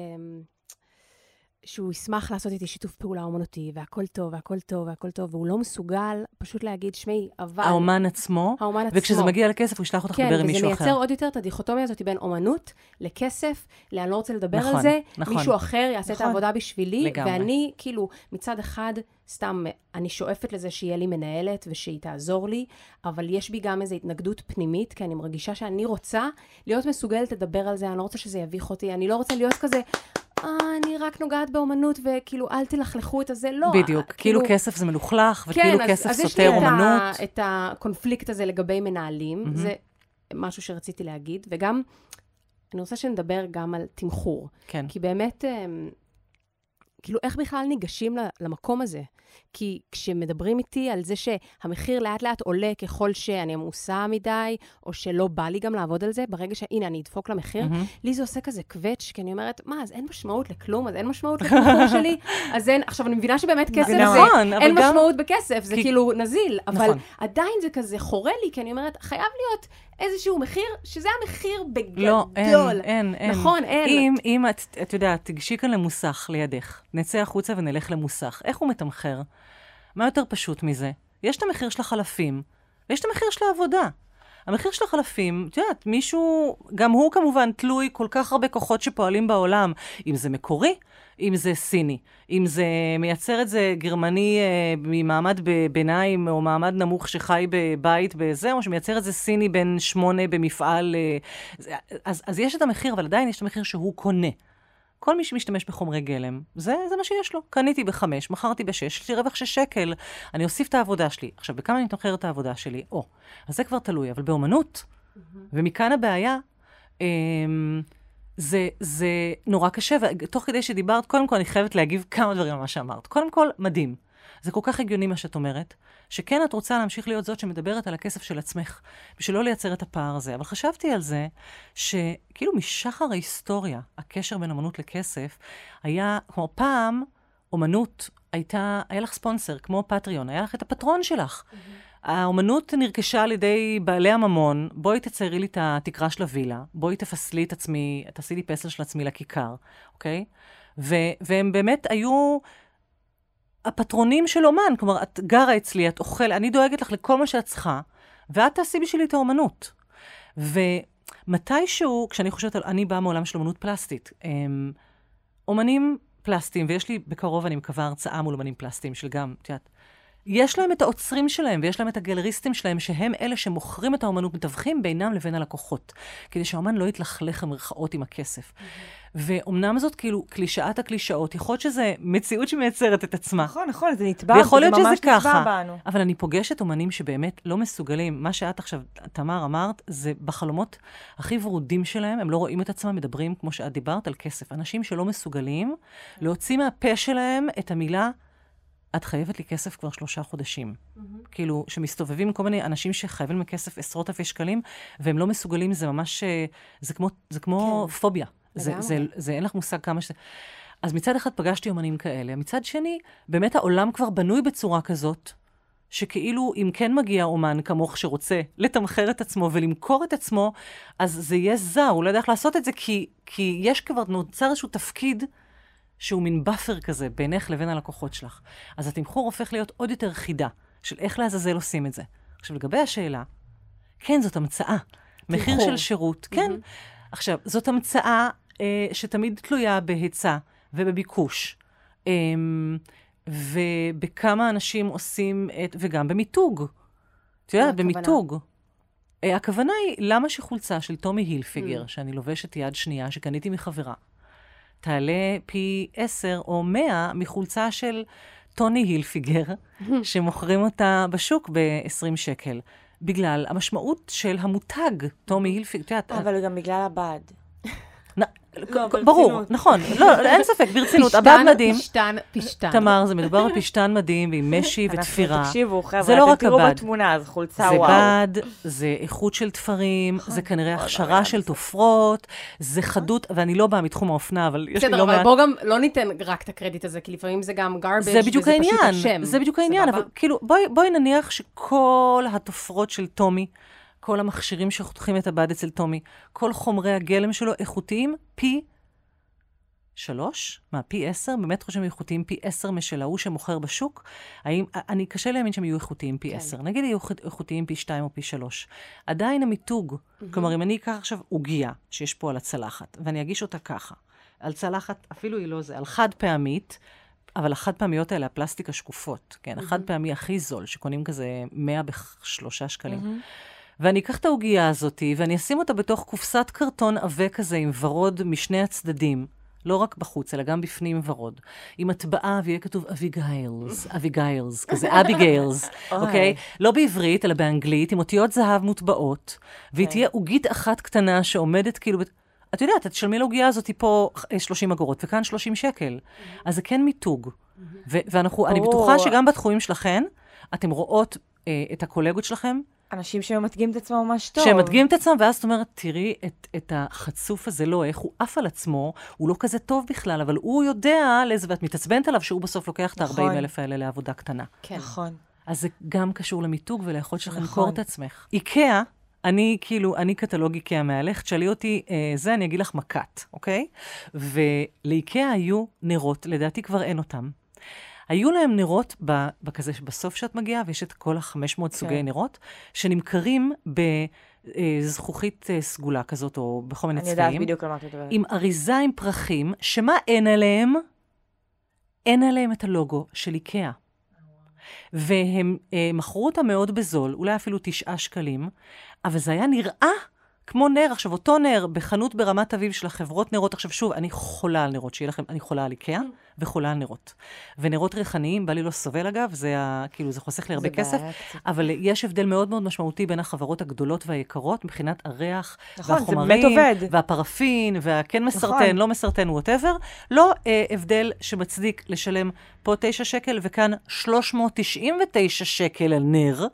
שהוא ישמח לעשות איתי שיתוף פעולה אומנותי, והכל טוב, והכל טוב, והכל טוב, והוא לא מסוגל פשוט להגיד, שמעי, אבל... האומן עצמו? האומן עצמו. וכשזה מגיע לכסף, הוא ישלח אותך כן, לדבר עם מישהו אחר. כן, וזה מייצר עוד יותר את הדיכוטומיה הזאת בין אומנות לכסף, לאני לא רוצה לדבר נכון, על זה, נכון. מישהו אחר יעשה נכון. את העבודה בשבילי, לגמרי. ואני, כאילו, מצד אחד, סתם, אני שואפת לזה שיהיה לי מנהלת ושהיא תעזור לי, אבל יש בי גם איזו התנגדות פנימית, כי אני מרגישה שאני רוצה להיות מסוגלת לדבר על זה, אני לא רוצה שזה יביך אותי, אני לא רוצה להיות כזה, אה, אני רק נוגעת באומנות, וכאילו, אל תלכלכו את הזה, לא. בדיוק, כאילו, כאילו כסף זה מלוכלך, וכאילו כן, כסף אז, סותר אומנות. כן, אז יש לי את הקונפליקט הזה לגבי מנהלים, mm-hmm. זה משהו שרציתי להגיד, וגם, אני רוצה שנדבר גם על תמחור. כן. כי באמת, אמ, כאילו, איך בכלל ניגשים למקום הזה? כי כשמדברים איתי על זה שהמחיר לאט לאט עולה ככל שאני עמוסה מדי, או שלא בא לי גם לעבוד על זה, ברגע שהנה, אני אדפוק למחיר, mm-hmm. לי זה עושה כזה קווץ', כי אני אומרת, מה, אז אין משמעות לכלום, אז אין משמעות לתמחור שלי, אז אין, עכשיו, אני מבינה שבאמת כסף זה, נכון, אין גם... משמעות בכסף, זה כי... כאילו נזיל, אבל נכון. עדיין זה כזה חורה לי, כי אני אומרת, חייב להיות איזשהו מחיר, שזה המחיר בגדול. לא, אין, אין, אין. נכון, אין. אם, אם את, את יודעת, תגשי כאן למוסך לידך, נצא החוצה ונלך למוסך, איך הוא מתמחר? מה יותר פשוט מזה? יש את המחיר של החלפים, ויש את המחיר של העבודה. המחיר של החלפים, את יודעת, מישהו, גם הוא כמובן תלוי כל כך הרבה כוחות שפועלים בעולם, אם זה מקורי, אם זה סיני, אם זה מייצר את זה גרמני אה, ממעמד ביניים או מעמד נמוך שחי בבית בזה, או שמייצר את זה סיני בן שמונה במפעל. אה, אז, אז יש את המחיר, אבל עדיין יש את המחיר שהוא קונה. כל מי שמשתמש בחומרי גלם, זה, זה מה שיש לו. קניתי בחמש, מכרתי בשש, יש לי רווח של שקל, אני אוסיף את העבודה שלי. עכשיו, בכמה אני מתמחרת את העבודה שלי? או, אז זה כבר תלוי, אבל באומנות, mm-hmm. ומכאן הבעיה, אה, זה, זה נורא קשה, ותוך כדי שדיברת, קודם כל אני חייבת להגיב כמה דברים על מה שאמרת. קודם כל, מדהים. זה כל כך הגיוני מה שאת אומרת, שכן את רוצה להמשיך להיות זאת שמדברת על הכסף של עצמך, בשביל לא לייצר את הפער הזה. אבל חשבתי על זה, שכאילו משחר ההיסטוריה, הקשר בין אמנות לכסף, היה, כמו פעם, אומנות הייתה, היה לך ספונסר, כמו פטריון, היה לך את הפטרון שלך. Mm-hmm. האומנות נרכשה על ידי בעלי הממון, בואי תציירי לי את התקרה של הווילה, בואי תפסלי את עצמי, תעשי לי פסל של עצמי לכיכר, אוקיי? ו- והם באמת היו הפטרונים של אומן, כלומר, את גרה אצלי, את אוכלת, אני דואגת לך לכל מה שאת צריכה, ואת תעשי בשבילי את האומנות. ומתישהו, כשאני חושבת על, אני באה מעולם של אומנות פלסטית, הם, אומנים פלסטיים, ויש לי בקרוב, אני מקווה, הרצאה מול אומנים פלסטיים של גם, את יודעת, יש להם את האוצרים שלהם ויש להם את הגלריסטים שלהם, שהם אלה שמוכרים את האומנות, מתווכים בינם לבין הלקוחות, כדי שהאומן לא יתלכלך במרכאות עם הכסף. Mm-hmm. ואומנם זאת כאילו קלישאת הקלישאות, יכול להיות שזה מציאות שמייצרת את עצמה. נכון, נכון, זה נתבע, ויכול להיות שזה ככה. בנו. אבל אני פוגשת אומנים שבאמת לא מסוגלים, מה שאת עכשיו, תמר, אמרת, זה בחלומות הכי ורודים שלהם, הם לא רואים את עצמם מדברים, כמו שאת דיברת, על כסף. אנשים שלא מסוגלים להוציא מהפה שלהם את המילה את חייבת לי כסף כבר שלושה חודשים. Mm-hmm. כאילו, שמסתובבים כל מיני אנשים שחייבים לי כסף עשרות אלפי שקלים, והם לא מסוגלים, זה ממש, אה, זה כמו, זה כמו כן. פוביה. זה, זה, זה, זה, אין לך מושג כמה ש... אז מצד אחד פגשתי אמנים כאלה, מצד שני, באמת העולם כבר בנוי בצורה כזאת, שכאילו אם כן מגיע אמן כמוך שרוצה לתמחר את עצמו ולמכור את עצמו, אז זה יהיה זר, הוא לא יודע איך לעשות את זה, כי, כי יש כבר, נוצר איזשהו תפקיד שהוא מין buffer כזה בינך לבין הלקוחות שלך. אז התמחור הופך להיות עוד יותר חידה של איך לעזאזל עושים את זה. עכשיו, לגבי השאלה, כן, זאת המצאה. מחיר של שירות, כן. Mm-hmm. עכשיו, זאת המצאה אה, שתמיד תלויה בהיצע ובביקוש. אה, ובכמה אנשים עושים את, וגם במיתוג. את יודעת, במיתוג. אה, הכוונה היא, למה שחולצה של טומי הילפיגר, mm. שאני לובשת יד שנייה, שקניתי מחברה, תעלה פי עשר או מאה מחולצה של טוני הילפיגר, שמוכרים אותה בשוק ב-20 שקל. בגלל המשמעות של המותג, טומי הילפיגר. אבל גם בגלל הבד. לא, ברור, נכון, לא, אין ספק, ברצינות, הבד מדהים. פשטן, פשטן. תמר, זה מדובר על פשטן מדהים ועם משי ותפירה. תקשיבו, חבר'ה, זה לא רק תראו בתמונה, זו חולצה וואו. זה בד, זה איכות של תפרים, נכון. זה כנראה הכשרה של תופרות, זה חדות, ואני לא באה מתחום האופנה, אבל יש לי לא מעט... בסדר, אבל בואו גם לא ניתן רק את הקרדיט הזה, כי לפעמים זה גם garbage, וזה פשוט השם. זה בדיוק העניין, אבל כאילו, בואי נניח שכל התופרות של טומי, כל המכשירים שחותכים את הבד אצל טומי, כל חומרי הגלם שלו איכותיים פי שלוש? מה, פי עשר? באמת חושבים איכותיים פי עשר משל ההוא שמוכר בשוק? האם, אני, קשה להאמין שהם יהיו איכותיים פי כן. עשר. נגיד יהיו איכותיים פי שתיים או פי שלוש. עדיין המיתוג, mm-hmm. כלומר, אם אני אקח עכשיו עוגיה שיש פה על הצלחת, ואני אגיש אותה ככה, על צלחת, אפילו היא לא זה, על חד פעמית, אבל החד פעמיות האלה, הפלסטיק השקופות, כן, mm-hmm. החד פעמי הכי זול, שקונים כזה 100 בשלושה שקלים. Mm-hmm. ואני אקח את העוגייה הזאת, ואני אשים אותה בתוך קופסת קרטון עבה כזה עם ורוד משני הצדדים. לא רק בחוץ, אלא גם בפנים ורוד. עם הטבעה, ויהיה כתוב אביגיילס, אביגיילס, כזה אביגיילס, אוקיי? לא בעברית, אלא באנגלית, עם אותיות זהב מוטבעות, והיא תהיה עוגית אחת קטנה שעומדת כאילו... את יודעת, את תשלמי לעוגיה הזאת פה 30 אגורות, וכאן 30 שקל. אז זה כן מיתוג. ואנחנו, אני בטוחה שגם בתחומים שלכן, אתן רואות אה, את הקולגות שלכם אנשים שמתגים את עצמם ממש טוב. שמתגים את עצמם, ואז את אומרת, תראי את, את החצוף הזה, לא, איך הוא עף על עצמו, הוא לא כזה טוב בכלל, אבל הוא יודע לאיזה, ואת מתעצבנת עליו שהוא בסוף לוקח את ה-40 נכון. אלף האלה לעבודה קטנה. כן. נכון. אז זה גם קשור למיתוג וליכולת שלך נכון. למכור את עצמך. איקאה, אני כאילו, אני קטלוג איקאה מהלך, תשאלי אותי, אה, זה אני אגיד לך מכת, אוקיי? ולאיקאה היו נרות, לדעתי כבר אין אותם. היו להם נרות ב- בכזה, בסוף שאת מגיעה, ויש את כל ה-500 כן. סוגי נרות, שנמכרים בזכוכית אה, סגולה כזאת, או בכל מיני אני יודעת צבעים, בדיוק על מה את מדברת. עם אריזה עם פרחים, שמה אין עליהם? אין עליהם את הלוגו של איקאה. והם אה, מכרו אותה מאוד בזול, אולי אפילו תשעה שקלים, אבל זה היה נראה כמו נר. עכשיו, אותו נר בחנות ברמת אביב של החברות נרות, עכשיו שוב, אני חולה על נרות, שיהיה לכם, אני חולה על איקאה וחולה על נרות. ונרות ריחניים, בא לי לא סובל אגב, זה ה, כאילו, זה חוסך לי הרבה כסף, קצת. אבל יש הבדל מאוד מאוד משמעותי בין החברות הגדולות והיקרות מבחינת הריח, נכון, והחומרים. והפרפין, והכן מסרטן, נכון. לא מסרטן, whatever. לא אה, הבדל שמצדיק לשלם פה 9 שקל וכאן 399 שקל על נר,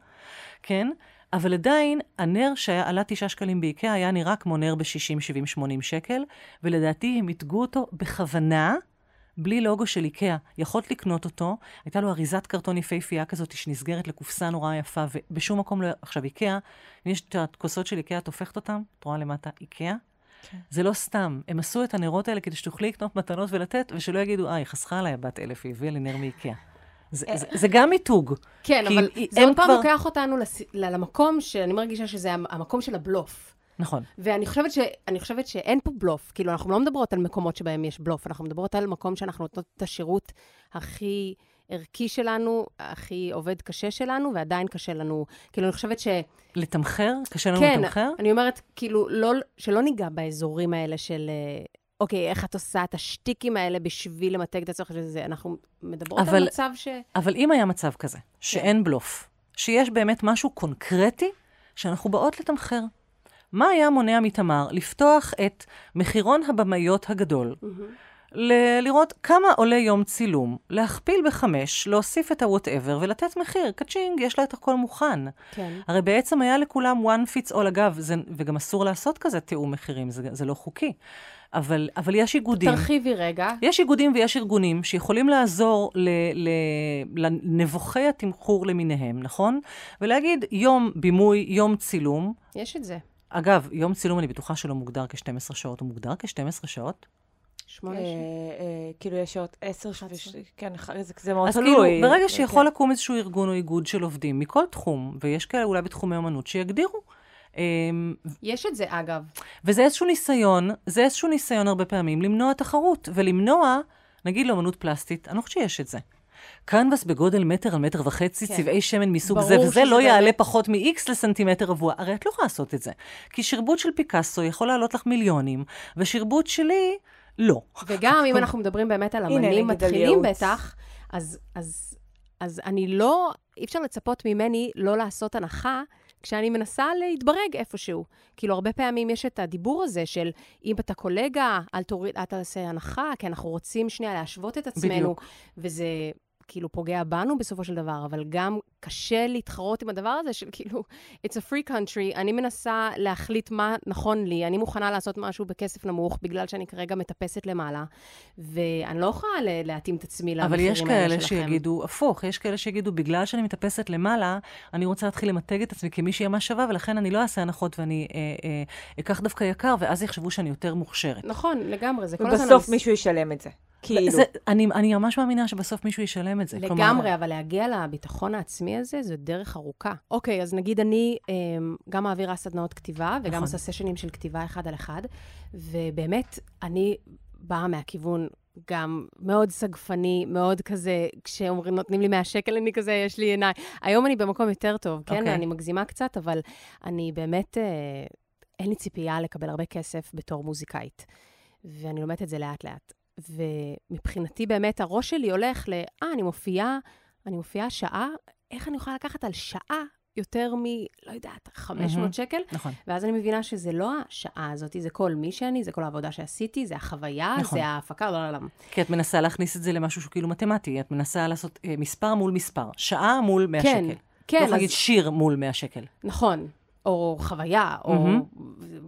כן? אבל עדיין, הנר שעלה 9 שקלים באיקאה היה נראה כמו נר ב-60, 70, 80 שקל, ולדעתי הם מיתגו אותו בכוונה, בלי לוגו של איקאה. יכולת לקנות אותו, הייתה לו אריזת קרטון יפהפייה כזאת שנסגרת לקופסה נורא יפה, ובשום מקום לא... עכשיו, איקאה, אם יש את הכוסות של איקאה, את הופכת אותן, את רואה למטה, איקאה? כן. זה לא סתם, הם עשו את הנרות האלה כדי שתוכלי לקנות מתנות ולתת, ושלא יגידו, אה, היא חסכה עליי בת אלף, היא הביאה לי נר מאיקאה. זה, זה, זה גם מיתוג. כן, אבל זה עוד פעם כבר- לוקח אותנו לס- למקום שאני מרגישה שזה המ- המקום של הבלוף. נכון. ואני חושבת, ש... חושבת שאין פה בלוף. כאילו, אנחנו לא מדברות על מקומות שבהם יש בלוף, אנחנו מדברות על מקום שאנחנו נותנות את השירות הכי ערכי שלנו, הכי עובד קשה שלנו, ועדיין קשה לנו. כאילו, אני חושבת ש... לתמחר? קשה לנו כן, לתמחר? אני אומרת, כאילו, לא, שלא ניגע באזורים האלה של... אוקיי, איך את עושה את השטיקים האלה בשביל למתג את הצורך של זה? אנחנו מדברות אבל- על מצב ש... אבל אם היה מצב כזה, שאין בלוף, שיש באמת משהו קונקרטי שאנחנו באות לתמחר, מה היה מונע מתמר לפתוח את מחירון הבמאיות הגדול, ל- לראות כמה עולה יום צילום, להכפיל בחמש, להוסיף את ה-whatever ולתת מחיר, קצ'ינג, יש לה את הכל מוכן. כן. הרי בעצם היה לכולם one fits all, אגב, זה, וגם אסור לעשות כזה תיאום מחירים, זה, זה לא חוקי. אבל, אבל יש איגודים. תרחיבי רגע. יש איגודים ויש ארגונים שיכולים לעזור ל, ל, לנבוכי התמחור למיניהם, נכון? ולהגיד, יום בימוי, יום צילום. יש את זה. אגב, יום צילום אני בטוחה שלא מוגדר כ-12 שעות, הוא מוגדר כ-12 שעות? שמונה אה, שנים. אה, כאילו, יש עוד עשר שעות, 11. כן, זה- זה מאוד אז תלוי. כאילו, ברגע כן. שיכול לקום איזשהו ארגון או איגוד של עובדים מכל תחום, ויש כאלה אולי בתחומי אמנות, שיגדירו. אמ, יש את זה, אגב. וזה איזשהו ניסיון, זה איזשהו ניסיון הרבה פעמים למנוע תחרות, ולמנוע, נגיד לאמנות פלסטית, אני לא חושבת שיש את זה. קנבס בגודל מטר על מטר וחצי, כן. צבעי שמן מסוג זה, וזה לא באמת- יעלה פחות מ-X לסנטימטר רבוע. הרי את לא יכולה לעשות את זה. כי שרבוט של פיקאסו יכול לעלות לך מיליונים, ושרבוט שלי, לא. וגם אם אנחנו מדברים באמת על אמנים מתחילים ייעוץ. בטח, אז, אז, אז אני לא, אי אפשר לצפות ממני לא לעשות הנחה כשאני מנסה להתברג איפשהו. כאילו, הרבה פעמים יש את הדיבור הזה של, אם אתה קולגה, אל תוריד, אל תעשה הנחה, כי אנחנו רוצים שנייה להשוות את עצמנו. בדיוק. וזה כאילו פוגע בנו בסופו של דבר, אבל גם קשה להתחרות עם הדבר הזה של כאילו, it's a free country, אני מנסה להחליט מה נכון לי, אני מוכנה לעשות משהו בכסף נמוך, בגלל שאני כרגע מטפסת למעלה, ואני לא יכולה ל- להתאים את עצמי אבל למחירים יש האלה כאלה שלכם. שיגידו הפוך, יש כאלה שיגידו, בגלל שאני מטפסת למעלה, אני רוצה להתחיל למתג את עצמי כמישהי ממש שווה, ולכן אני לא אעשה הנחות ואני אה, אה, אקח דווקא יקר, ואז יחשבו שאני יותר מוכשרת. נכון, לגמרי, זה כל הזמן... ובסוף מישהו ישלם את זה. כאילו. זה, אני, אני ממש מאמינה שבסוף מישהו ישלם את זה. לגמרי, כלומר, אבל להגיע לביטחון העצמי הזה, זו דרך ארוכה. אוקיי, אז נגיד אני אמ, גם מעבירה סדנאות כתיבה, וגם נכון. עושה סשנים של כתיבה אחד על אחד, ובאמת, אני באה מהכיוון גם מאוד סגפני, מאוד כזה, כשאומרים, נותנים לי 100 שקל, אני כזה, יש לי עיניים. היום אני במקום יותר טוב, כן? אוקיי. אני מגזימה קצת, אבל אני באמת, אה, אין לי ציפייה לקבל הרבה כסף בתור מוזיקאית. ואני לומדת את זה לאט-לאט. ומבחינתי באמת הראש שלי הולך ל, אה, אני מופיעה, אני מופיעה שעה, איך אני יכולה לקחת על שעה יותר מ, לא יודעת, 500 מהמם. שקל? נכון. ואז אני מבינה שזה לא השעה הזאת, זה כל מי שאני, זה כל העבודה שעשיתי, זה החוויה, נכון. זה ההפקה, לא, לא, לא. כי את מנסה להכניס את זה למשהו שהוא כאילו מתמטי, את מנסה לעשות אה, מספר מול מספר, שעה מול 100 כן, שקל. כן, לא אז להגיד שיר מול 100 שקל. נכון. או חוויה, או מהמם.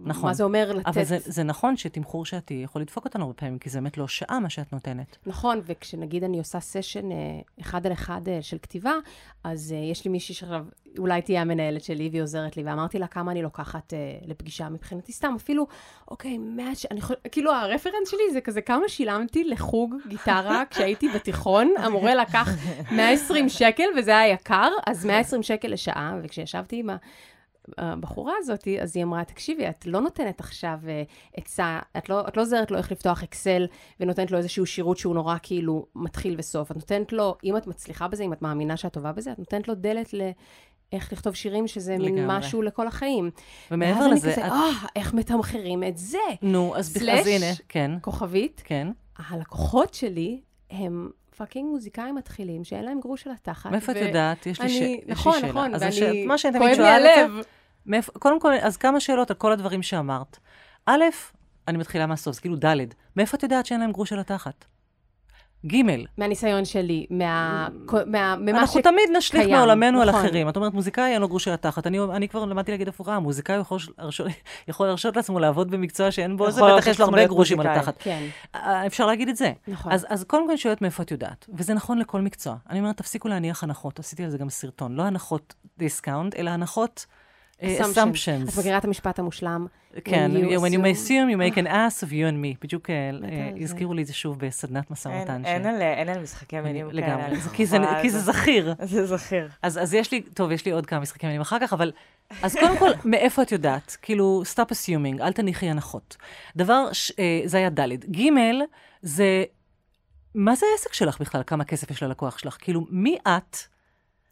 נכון. מה זה אומר לתת... אבל זה, זה נכון שתמחור שעתי יכול לדפוק אותנו הרבה פעמים, כי זה באמת לא שעה מה שאת נותנת. נכון, וכשנגיד אני עושה סשן אה, אחד על אחד אה, של כתיבה, אז אה, יש לי מישהי שעכשיו אולי תהיה המנהלת שלי והיא עוזרת לי, ואמרתי לה כמה אני לוקחת לפגישה מבחינתי, סתם אפילו, אוקיי, מאה ש... אני יכול... כאילו, הרפרנס שלי זה כזה כמה שילמתי לחוג גיטרה כשהייתי בתיכון, המורה לקח 120 שקל וזה היה יקר, אז 120 שקל לשעה, וכשישבתי עם ה... הבחורה הזאת, אז היא אמרה, תקשיבי, את לא נותנת עכשיו אה, עצה, את לא, את לא עוזרת לו איך לפתוח אקסל ונותנת לו איזשהו שירות שהוא נורא כאילו מתחיל וסוף. את נותנת לו, אם את מצליחה בזה, אם את מאמינה שאת טובה בזה, את נותנת לו דלת ל... איך לכתוב שירים, שזה מין. משהו לכל החיים. ומעבר ואז לזה, אני כזה, את- אה, איך מתמחרים את זה? נו, אז בכלל, אז הנה, כן, כוכבית, כן. הלקוחות שלי הם fucking מוזיקאים מתחילים, שאין להם גרוש על התחת. מאיפה את יודעת? יש לי ש- אני, יש לי נכון, שאלה. נכון, אז ואני, מה שאני כואב תמיד לי שואלת, הלב. מאיפה- קודם כל, אז כמה שאלות על כל הדברים שאמרת. א', אני מתחילה מהסוף, זה כאילו ד', מאיפה את יודעת שאין להם גרוש על התחת? ג', מהניסיון שלי, מה... מה... ממה אנחנו ש... תמיד נשליך קיים, מעולמנו על נכון. אחרים. את אומרת, מוזיקאי אין לו גרוש על התחת. אני, אני כבר למדתי להגיד הפוכה, מוזיקאי יכול יכול להרשות לעצמו לעבוד במקצוע שאין בו זה, יכול בטח יש לו הרבה גרושים על. התחת. כן, אה, אפשר להגיד את זה. נכון. אז, אז קודם כל אני שואלת מאיפה את יודעת, וזה נכון לכל מקצוע. אני אומרת, תפסיקו להניח הנחות, עשיתי על זה גם סרטון. לא הנחות discount, אלא הנחות Assumptions. assumptions. את מכירה את המשפט המושלם? כן, When you when you may assume- you make an ass of you and me. בדיוק אה, אה. הזכירו לי את זה שוב בסדנת משא ומתן. אין ש- על- אין על משחקי מילים כאלה. לגמרי. כי זה- זכיר. זה זכיר. אז, אז יש לי, טוב, יש לי עוד כמה משחקים מילים אחר כך, אבל... אז קודם כל, מאיפה את יודעת? כאילו, stop assuming, אל תניחי הנחות. דבר, ש, אה, זה היה ד'. ג', זה, מה זה העסק שלך בכלל? כמה כסף יש ללקוח שלך? כאילו, מי את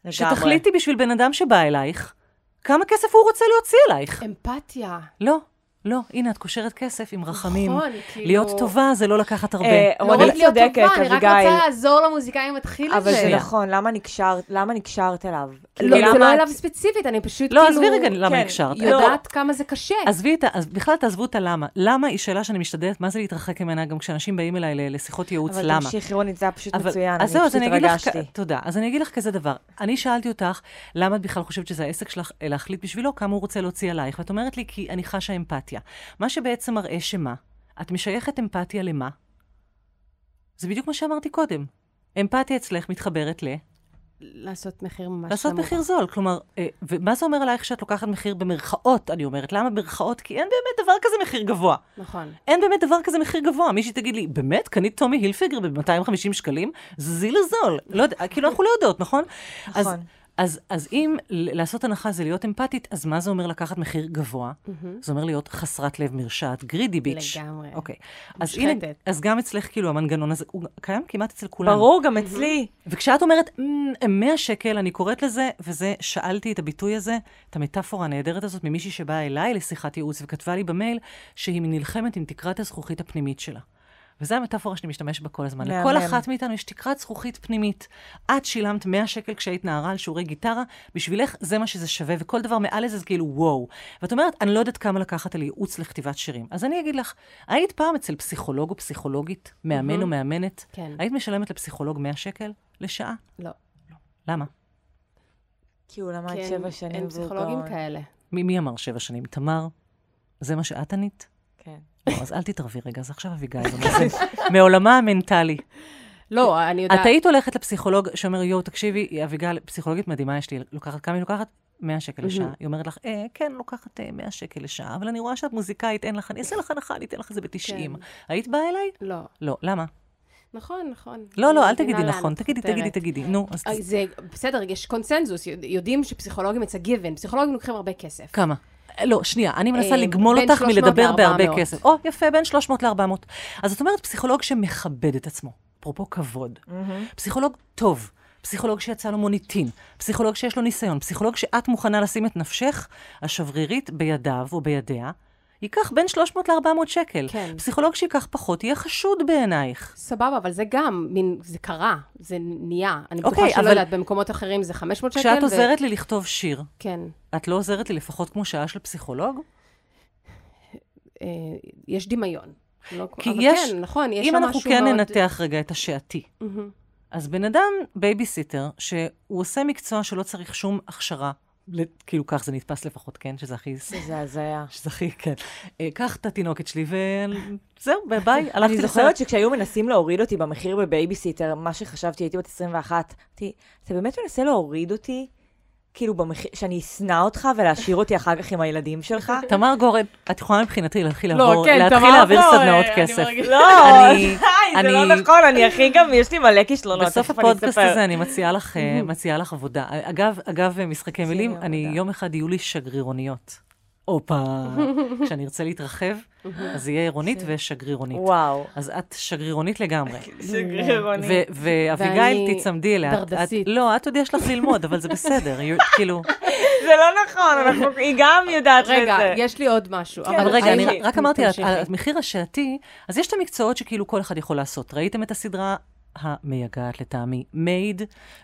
לגמרי. שתחליטי בשביל בן אדם שבא אלייך, כמה כסף הוא רוצה להוציא אלייך? אמפתיה. לא, לא, הנה, את קושרת כסף עם רחמים. נכון, כאילו... להיות טובה זה לא לקחת הרבה. אה, לא רק להיות צודקת, טובה, אני רק. רוצה לעזור למוזיקאי המתחיל הזה. אבל זה. נכון, למה נקשרת- למה נקשרת אליו? לא, כאילו, זה למה לא את- אליו ספציפית, אני פשוט לא, כאילו... עזבי רגע למה כן, הקשרת. יודעת כמה זה קשה. עזבי את ה... בכלל תעזבו את הלמה. למה היא שאלה שאני משתדלת, מה זה להתרחק ממנה גם כשאנשים באים אליי לשיחות ייעוץ, אבל למה? תמשיכי, רונית, זה היה פשוט אבל- מצוין, אז אני פשוט התרגשתי. תודה. אז אני אגיד לך כזה דבר. אני שאלתי אותך, למה את בכלל חושבת שזה העסק שלך להחליט בשבילו כמה הוא רוצה להוציא עלייך? ואת אומרת לי, כי אני חשה אמפתיה. מה שבעצם מראה שמה? את משייכת אמפתיה למה? זה בדיוק מה שאמרתי קודם. אמפתיה אצלך מתחברת ל... לעשות מחיר ממש לעשות נמוך. מחיר זול. כלומר, אה, ומה זה אומר עלייך שאת לוקחת מחיר במרכאות, אני אומרת? למה במרכאות? כי אין באמת דבר כזה מחיר גבוה. נכון. אין באמת דבר כזה מחיר גבוה. מישהי תגיד לי, באמת? קנית טומי הילפיגר ב-250 שקלים? זה זיל הזול. לא יודע, כאילו, אנחנו לא יודעות, נכון? נכון. אז, אז אם ל- לעשות הנחה זה להיות אמפתית, אז מה זה אומר לקחת מחיר גבוה? זה אומר להיות חסרת לב מרשעת, גרידי ביץ'. לגמרי. אוקיי. אז מושחתת. הנה, אז גם אצלך, כאילו, המנגנון הזה, הוא קיים כמעט אצל כולם. ברור, גם אצלי. וכשאת אומרת, "מ, 100 שקל, אני קוראת לזה, וזה, שאלתי את הביטוי הזה, את המטאפורה הנהדרת הזאת, ממישהי שבאה אליי לשיחת ייעוץ וכתבה לי במייל, שהיא נלחמת עם תקרת הזכוכית הפנימית שלה. וזו המטאפורה שאני משתמשת בה כל הזמן. לכל אחת מאיתנו יש תקרת זכוכית פנימית. את שילמת 100 שקל כשהיית נערה על שיעורי גיטרה, בשבילך זה מה שזה שווה, וכל דבר מעל לזה זה כאילו וואו. ואת אומרת, אני לא יודעת כמה לקחת על ייעוץ לכתיבת שירים. אז אני אגיד לך, היית פעם אצל פסיכולוג או פסיכולוגית, מאמן או מאמנת? כן. היית משלמת לפסיכולוג 100 שקל לשעה? לא. למה? כי הוא למד כן, שבע שנים אין פסיכולוגים. כאלה. מי, מי אמר שבע שנים? תמר? זה מה שאת ענית? כן. לא, אז אל תתערבי רגע, אז עכשיו אביגיל. מעולמה המנטלי. לא, אני יודעת... את היית הולכת לפסיכולוג שאומר, יואו, תקשיבי, אביגיל, פסיכולוגית מדהימה יש לי, לוקחת, כמה היא לוקחת? 100 שקל לשעה. היא אומרת לך, אה, כן, לוקחת אה, 100 שקל לשעה, אבל אני רואה שאת מוזיקאית, אין לך, אני אעשה לך הנחה, אני אתן לך את זה ב-90. כן. היית באה אליי? לא. לא. למה? נכון, נכון. לא, לא, אל תגידי נכון, תגידי. תגידי, תגידי. נו, אה, זה בסדר, יש קונצנזוס, יודע- יודעים שפסיכולוגים it's a given, פסיכולוגים לוקחים הרבה כסף. כמה? לא, שנייה, אני מנסה אה, לגמול אותך 300 מלדבר בהרבה ל-400. כסף. או, יפה, בין 300 ל-400. אז זאת אומרת, פסיכולוג שמכבד את עצמו, אפרופו כבוד. פסיכולוג טוב, פסיכולוג שיצא לו מוניטין, פסיכולוג שיש לו ניסיון, פסיכולוג שאת מוכנה לשים את נפשך השברירית בידיו או בידיה, ייקח בין 300 ל-400 שקל. כן. פסיכולוג שייקח פחות יהיה חשוד בעינייך. סבבה, אבל זה גם, מין, זה קרה, זה נהיה. אני בטוחה אוקיי, שלא אבל- יודעת, במקומות אחרים זה 500 שקל. כשאת ו- עוזרת לי לכתוב שיר, כן. את לא עוזרת לי לפחות כמו שעה של פסיכולוג? אה, יש דמיון. לא, כי יש- כן, נכון, יש אם אנחנו כן מאוד... ננתח רגע את השעתי. מהמם. אז בן אדם, בייביסיטר, שהוא עושה מקצוע שלא צריך שום הכשרה כאילו, כך זה נתפס לפחות, כן? שזה הכי... זה הזיה. שזה הכי, כן. אה, קח את התינוקת שלי וזהו, ביי, הלכתי אני לסרט. זוכרת שכשהיו מנסים להוריד אותי במחיר בבייביסיטר, מה שחשבתי, הייתי בת 21, אמרתי, אתה באמת מנסה להוריד אותי? כאילו, במחיר, שאני אשנא אותך ולהשאיר אותי אחר כך עם הילדים שלך? תמר גורן, את יכולה מבחינתי להתחיל לא, לעבור, כן, להתחיל תמר להעביר סדנאות אני כסף. מרגישה- לא, די, זה לא נכון, אני הכי גם, יש לי מלא כישלונות, בסוף הפודקאסט. הזה אני מציעה לך, אה, מציעה לך עבודה. אגב, אגב, משחקי מילים, אני. יום אחד יהיו לי שגרירוניות. הופה, כשאני ארצה להתרחב, אז יהיה עירונית ושגרירונית. וואו. אז את שגרירונית לגמרי. שגרירוני. ו- ואביגיל, תצמדי אליה. דרדסית. לא, את עוד יש לך ללמוד, אבל זה בסדר. כאילו, זה לא נכון, אנחנו- היא גם יודעת רגע, בזה. יש לי עוד משהו. כן, אבל רגע. אני רק אמרתי. על המחיר השעתי, אז יש את המקצועות שכאילו כל אחד יכול לעשות. ראיתם את הסדרה המייגעת לטעמי, Maid,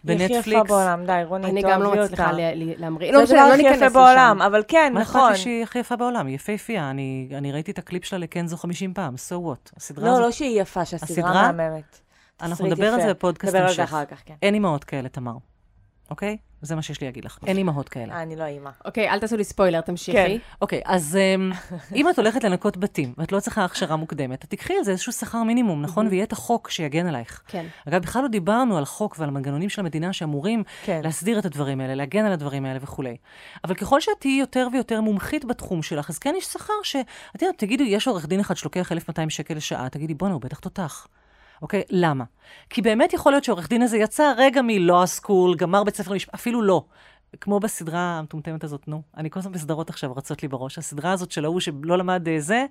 היא הכי יפה בנטפליקס? בעולם, די, רוני, אני גם לא. מצליחה להמריא. זה לא משנה, לא הכי ניכנס יפה לשם. בעולם, אבל כן, מה אכפת נכון. לי שהיא הכי יפה בעולם? היא יפהפייה. אני ראיתי את הקליפ שלה לקנזו 50 פעם, so what? הסדרה לא, הזאת, לא שהיא יפה, שהסדרה הסדרה? מהממת. אנחנו נדבר על יפה. זה בפודקאסט נדבר על זה המשך. אחר כך, כן. אין אימהות כאלה, תמר. אוקיי? זה מה שיש לי להגיד לך. אין אימהות כאלה. אה, אני לא אימא. אוקיי, אל תעשו לי ספוילר, תמשיכי. כן. אוקיי, אז אמ, אם את הולכת לנקות בתים, ואת לא צריכה הכשרה מוקדמת, את תקחי על זה איזשהו שכר מינימום, נכון? ויהיה את החוק שיגן עלייך. כן. אגב, בכלל לא דיברנו על חוק ועל מנגנונים של המדינה שאמורים כן. להסדיר את הדברים האלה, להגן על הדברים האלה וכולי. אבל ככל שאת תהיי יותר ויותר מומחית בתחום שלך, אז כן יש שכר ש... את יודעת, תגידו, יש עורך דין אחד שלוקח 1,200 שקל לשעה, תגידי, בואנה, הוא בטח תותח. אוקיי? למה? כי באמת יכול להיות שעורך דין הזה יצא רגע מלא סקול, גמר בית ספר למשפט, אפילו לא. כמו בסדרה המטומטמת הזאת, נו. אני כל הזמן בסדרות עכשיו רצות לי בראש. הסדרה הזאת של ההוא שלא למד אה, זה,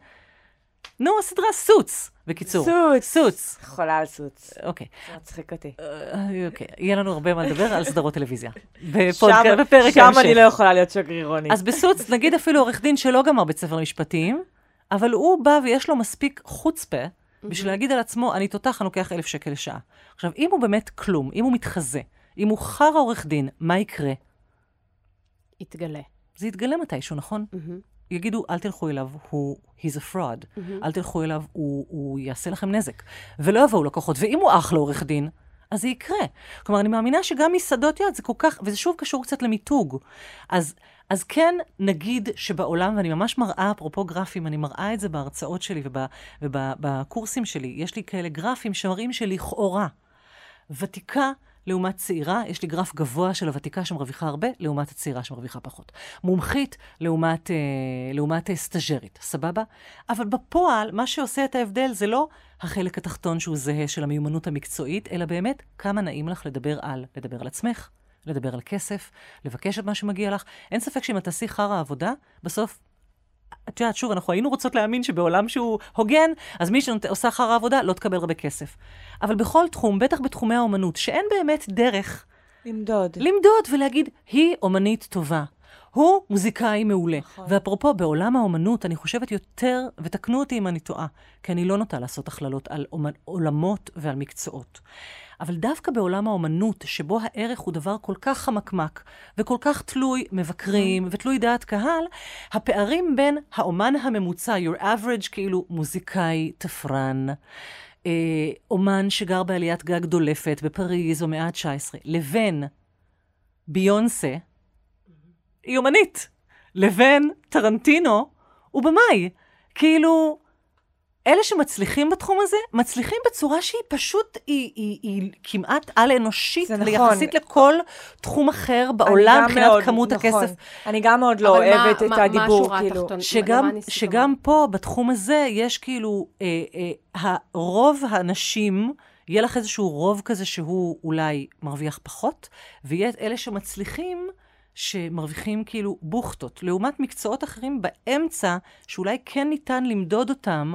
נו, הסדרה סוץ, בקיצור. סוץ. סוץ. חולה על סוץ. אוקיי. זה מצחיק אותי. אה, אוקיי, יהיה לנו הרבה מה לדבר על סדרות טלוויזיה. שם- בפרק שם ההמשך. אני לא יכולה להיות שגרירונית. אז בסוץ, נגיד אפילו עורך דין שלא גמר בית ספר למשפטים, אבל הוא בא ויש לו מספיק חוצפה בשביל להגיד על עצמו, אני תותח, אני לוקח אלף שקל לשעה. עכשיו, אם הוא באמת כלום, אם הוא מתחזה, אם הוא חרא עורך דין, מה יקרה? יתגלה. זה יתגלה מתישהו, נכון? מהמם, יגידו, אל תלכו אליו, הוא, he's a fraud. מהמם. אל תלכו אליו, הוא, הוא יעשה לכם נזק. ולא יבואו לקוחות. ואם הוא אחלה עורך דין, אז זה יקרה. כלומר, אני מאמינה שגם מסעדות יד זה כל כך, וזה שוב קשור קצת למיתוג. אז, אז כן, נגיד שבעולם, ואני ממש מראה, אפרופו גרפים, אני מראה את זה בהרצאות שלי ובקורסים שלי, יש לי כאלה גרפים שמראים שלכאורה, ותיקה לעומת צעירה, יש לי גרף גבוה של הוותיקה שמרוויחה הרבה, לעומת הצעירה שמרוויחה פחות. מומחית לעומת, אה, לעומת אה, סטאג'רית, סבבה? אבל בפועל, מה שעושה את ההבדל זה לא החלק התחתון שהוא זהה של המיומנות המקצועית, אלא באמת כמה נעים לך לדבר על, לדבר על עצמך, לדבר על כסף, לבקש את מה שמגיע לך. אין ספק שאם את תעשי חרא עבודה, בסוף את יודעת, שוב, אנחנו היינו רוצות להאמין שבעולם שהוא הוגן, אז מי שעושה אחר העבודה לא תקבל הרבה כסף. אבל בכל תחום, בטח בתחומי האומנות, שאין באמת דרך למדוד. למדוד ולהגיד, היא אומנית טובה. הוא מוזיקאי מעולה. נכון. ואפרופו, בעולם האומנות, אני חושבת יותר, ותקנו אותי אם אני טועה, כי אני לא נוטה לעשות הכללות על אומנ... עולמות ועל מקצועות. אבל דווקא בעולם האומנות, שבו הערך הוא דבר כל כך חמקמק, וכל כך תלוי מבקרים, ותלוי דעת קהל, הפערים בין האומן הממוצע, your average, כאילו מוזיקאי, תפרן, אה, אומן שגר בעליית גג דולפת בפריז או מאה ה-19, לבין ביונסה, היא אומנית, לבין טרנטינו, הוא במאי. כאילו, אלה שמצליחים בתחום הזה, מצליחים בצורה שהיא פשוט, היא, היא, היא כמעט על-אנושית, זה נכון. יחסית לכל תחום אחר אני בעולם, גם מבחינת מאוד- כמות נכון. הכסף. אני גם מאוד לא אבל מה- אוהבת את מה- מה הדיבור, כאילו. התחתונה? שגם, למה ניסית שגם פה, בתחום הזה, יש כאילו, אה, אה, רוב האנשים, יהיה לך איזשהו רוב כזה שהוא אולי מרוויח פחות, ויהיה את אלה שמצליחים, שמרוויחים כאילו בוכטות, לעומת מקצועות אחרים באמצע, שאולי כן ניתן למדוד אותם,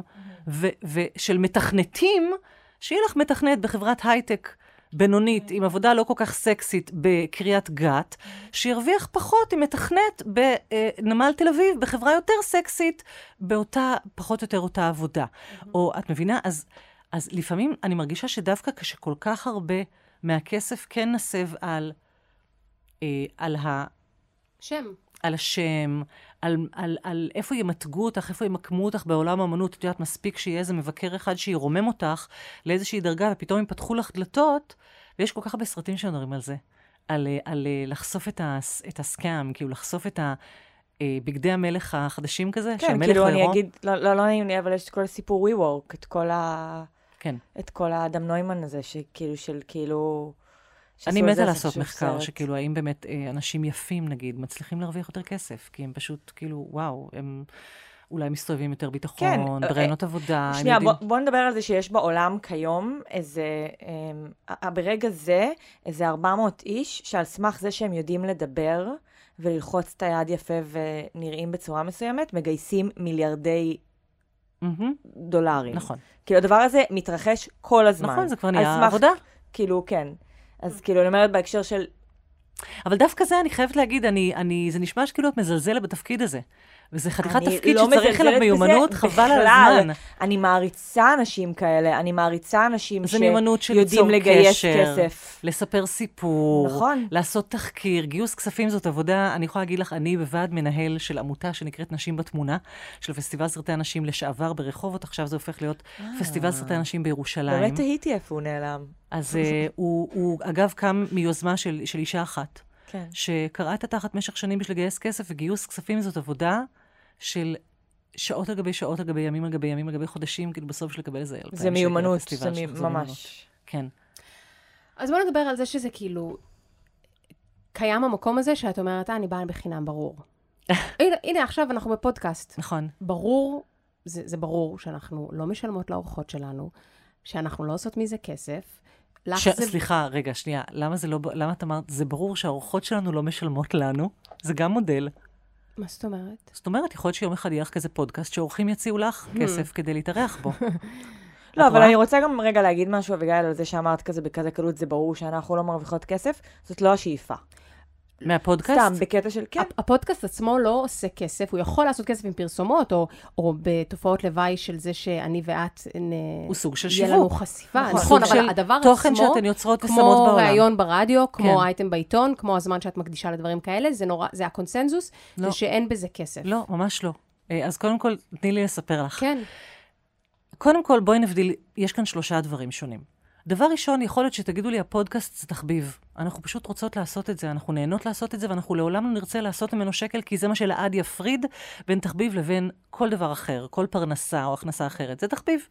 ושל מתכנתים, שיהיה לך מתכנת בחברת הייטק בינונית, עם עבודה לא כל כך סקסית בקריית גת, שירוויח פחות עם מתכנת בנמל תל אביב, בחברה יותר סקסית, באותה, פחות או יותר אותה עבודה. או, את מבינה? אז, אז לפעמים אני מרגישה שדווקא כשכל כך הרבה מהכסף כן נסב על, אה, על ה... שם. על השם, על, על, על איפה ימתגו אותך, איפה ימקמו אותך בעולם האמנות. את יודעת, מספיק שיהיה איזה מבקר אחד שירומם אותך לאיזושהי דרגה, ופתאום יפתחו לך דלתות, ויש כל כך הרבה סרטים שמדברים על זה. על, אה, על אה, לחשוף את, הס, את הסקאם, כאילו לחשוף את ה... אה, בגדי המלך החדשים כזה, כן, שהמלך כאילו אני. אגיד, לא, לא, לא נעים לי, אבל יש את כל הסיפור WeWork, את כל ה... כן. את כל האדם נוימן הזה, שכאילו, של כאילו... אני מתה לעשות מחקר, סרט. שכאילו, האם באמת אה, אנשים יפים, נגיד, מצליחים להרוויח יותר כסף, כי הם פשוט, כאילו, וואו, הם אולי מסתובבים יותר ביטחון, כן, אה, ברעיונות עבודה, הם שנייה, יודעים... בוא, בוא נדבר על זה שיש בעולם כיום איזה, אה, ברגע זה, איזה 400 איש, שעל סמך זה שהם יודעים לדבר וללחוץ את היד יפה ונראים בצורה מסוימת, מגייסים מיליארדי מהמם, דולרים. נכון. כאילו, הדבר הזה מתרחש כל הזמן. נכון, זה כבר נהיה סמך- עבודה. כאילו, כן. אז כאילו, אני אומרת בהקשר של... אבל דווקא זה, אני חייבת להגיד, אני, אני, זה נשמע שכאילו את מזלזלת בתפקיד הזה. וזה חתיכת תפקיד לא שצריך אליו מיומנות, חבל על. הזמן. אני מעריצה אנשים כאלה, אני מעריצה אנשים שיודעים לגייס קשר, כסף. לספר סיפור, נכון. לעשות תחקיר, גיוס כספים זאת עבודה, אני יכולה להגיד לך, אני בוועד מנהל של עמותה שנקראת נשים בתמונה, של פסטיבל סרטי הנשים לשעבר ברחובות, עכשיו זה הופך להיות פסטיבל סרטי הנשים בירושלים. אה. באמת תהיתי איפה הוא נעלם. אז uh, הוא, הוא, אגב, קם מיוזמה של, של אישה אחת, כן. שקראה את התחת משך שנים בשביל לגייס כסף, וגיוס כספים זאת עבודה של שעות על גבי שעות על גבי ימים על גבי ימים על גבי חודשים, כאילו בסוף של לקבל איזה אלפיים זה מיומנות, זה. ממש. כן. אז בואו נדבר על זה שזה כאילו... קיים המקום הזה שאת אומרת, אה, אני באה בחינם, ברור. הנה, הנה, עכשיו אנחנו בפודקאסט. נכון. ברור, זה, זה ברור שאנחנו לא משלמות לאורחות שלנו, שאנחנו לא עושות מזה כסף. ש... זה... סליחה, רגע, שנייה. למה זה לא... למה את אמרת, זה ברור שהאורחות שלנו לא משלמות לנו? זה גם מודל. מה זאת אומרת? זאת אומרת, יכול להיות שיום אחד יהיה לך כזה פודקאסט שאורחים יציעו לך כסף כדי להתארח בו. לא, אבל? אני רוצה גם רגע להגיד משהו, אביגיל, על זה שאמרת כזה בכזה קלות, זה ברור שאנחנו לא מרוויחות כסף, זאת לא השאיפה. מהפודקאסט? סתם, בקטע של כן. הפ- הפודקאסט עצמו לא עושה כסף, הוא יכול לעשות כסף עם פרסומות, או, או בתופעות לוואי של זה שאני ואת נ... הוא סוג של יהיה לנו שיווק. חשיפה. נכון. נכון, אבל הדבר תוכן עצמו, שאתן יוצרות ושמות כמו בעולם. ראיון ברדיו, כמו כן. אייטם בעיתון, כמו הזמן שאת מקדישה לדברים כאלה, זה נורא, זה הקונסנזוס, לא. זה שאין בזה כסף. לא, ממש לא. אה, אז קודם כל, תני לי לספר לך. כן. קודם כל, בואי נבדיל, יש כאן שלושה דברים שונים. דבר ראשון, יכול להיות שתגידו לי, הפודקאסט זה תחביב. אנחנו פשוט רוצות לעשות את זה, אנחנו נהנות לעשות את זה, ואנחנו לעולם לא נרצה לעשות ממנו שקל, כי זה מה שלעד יפריד בין תחביב לבין כל דבר אחר, כל פרנסה או הכנסה אחרת. זה תחביב.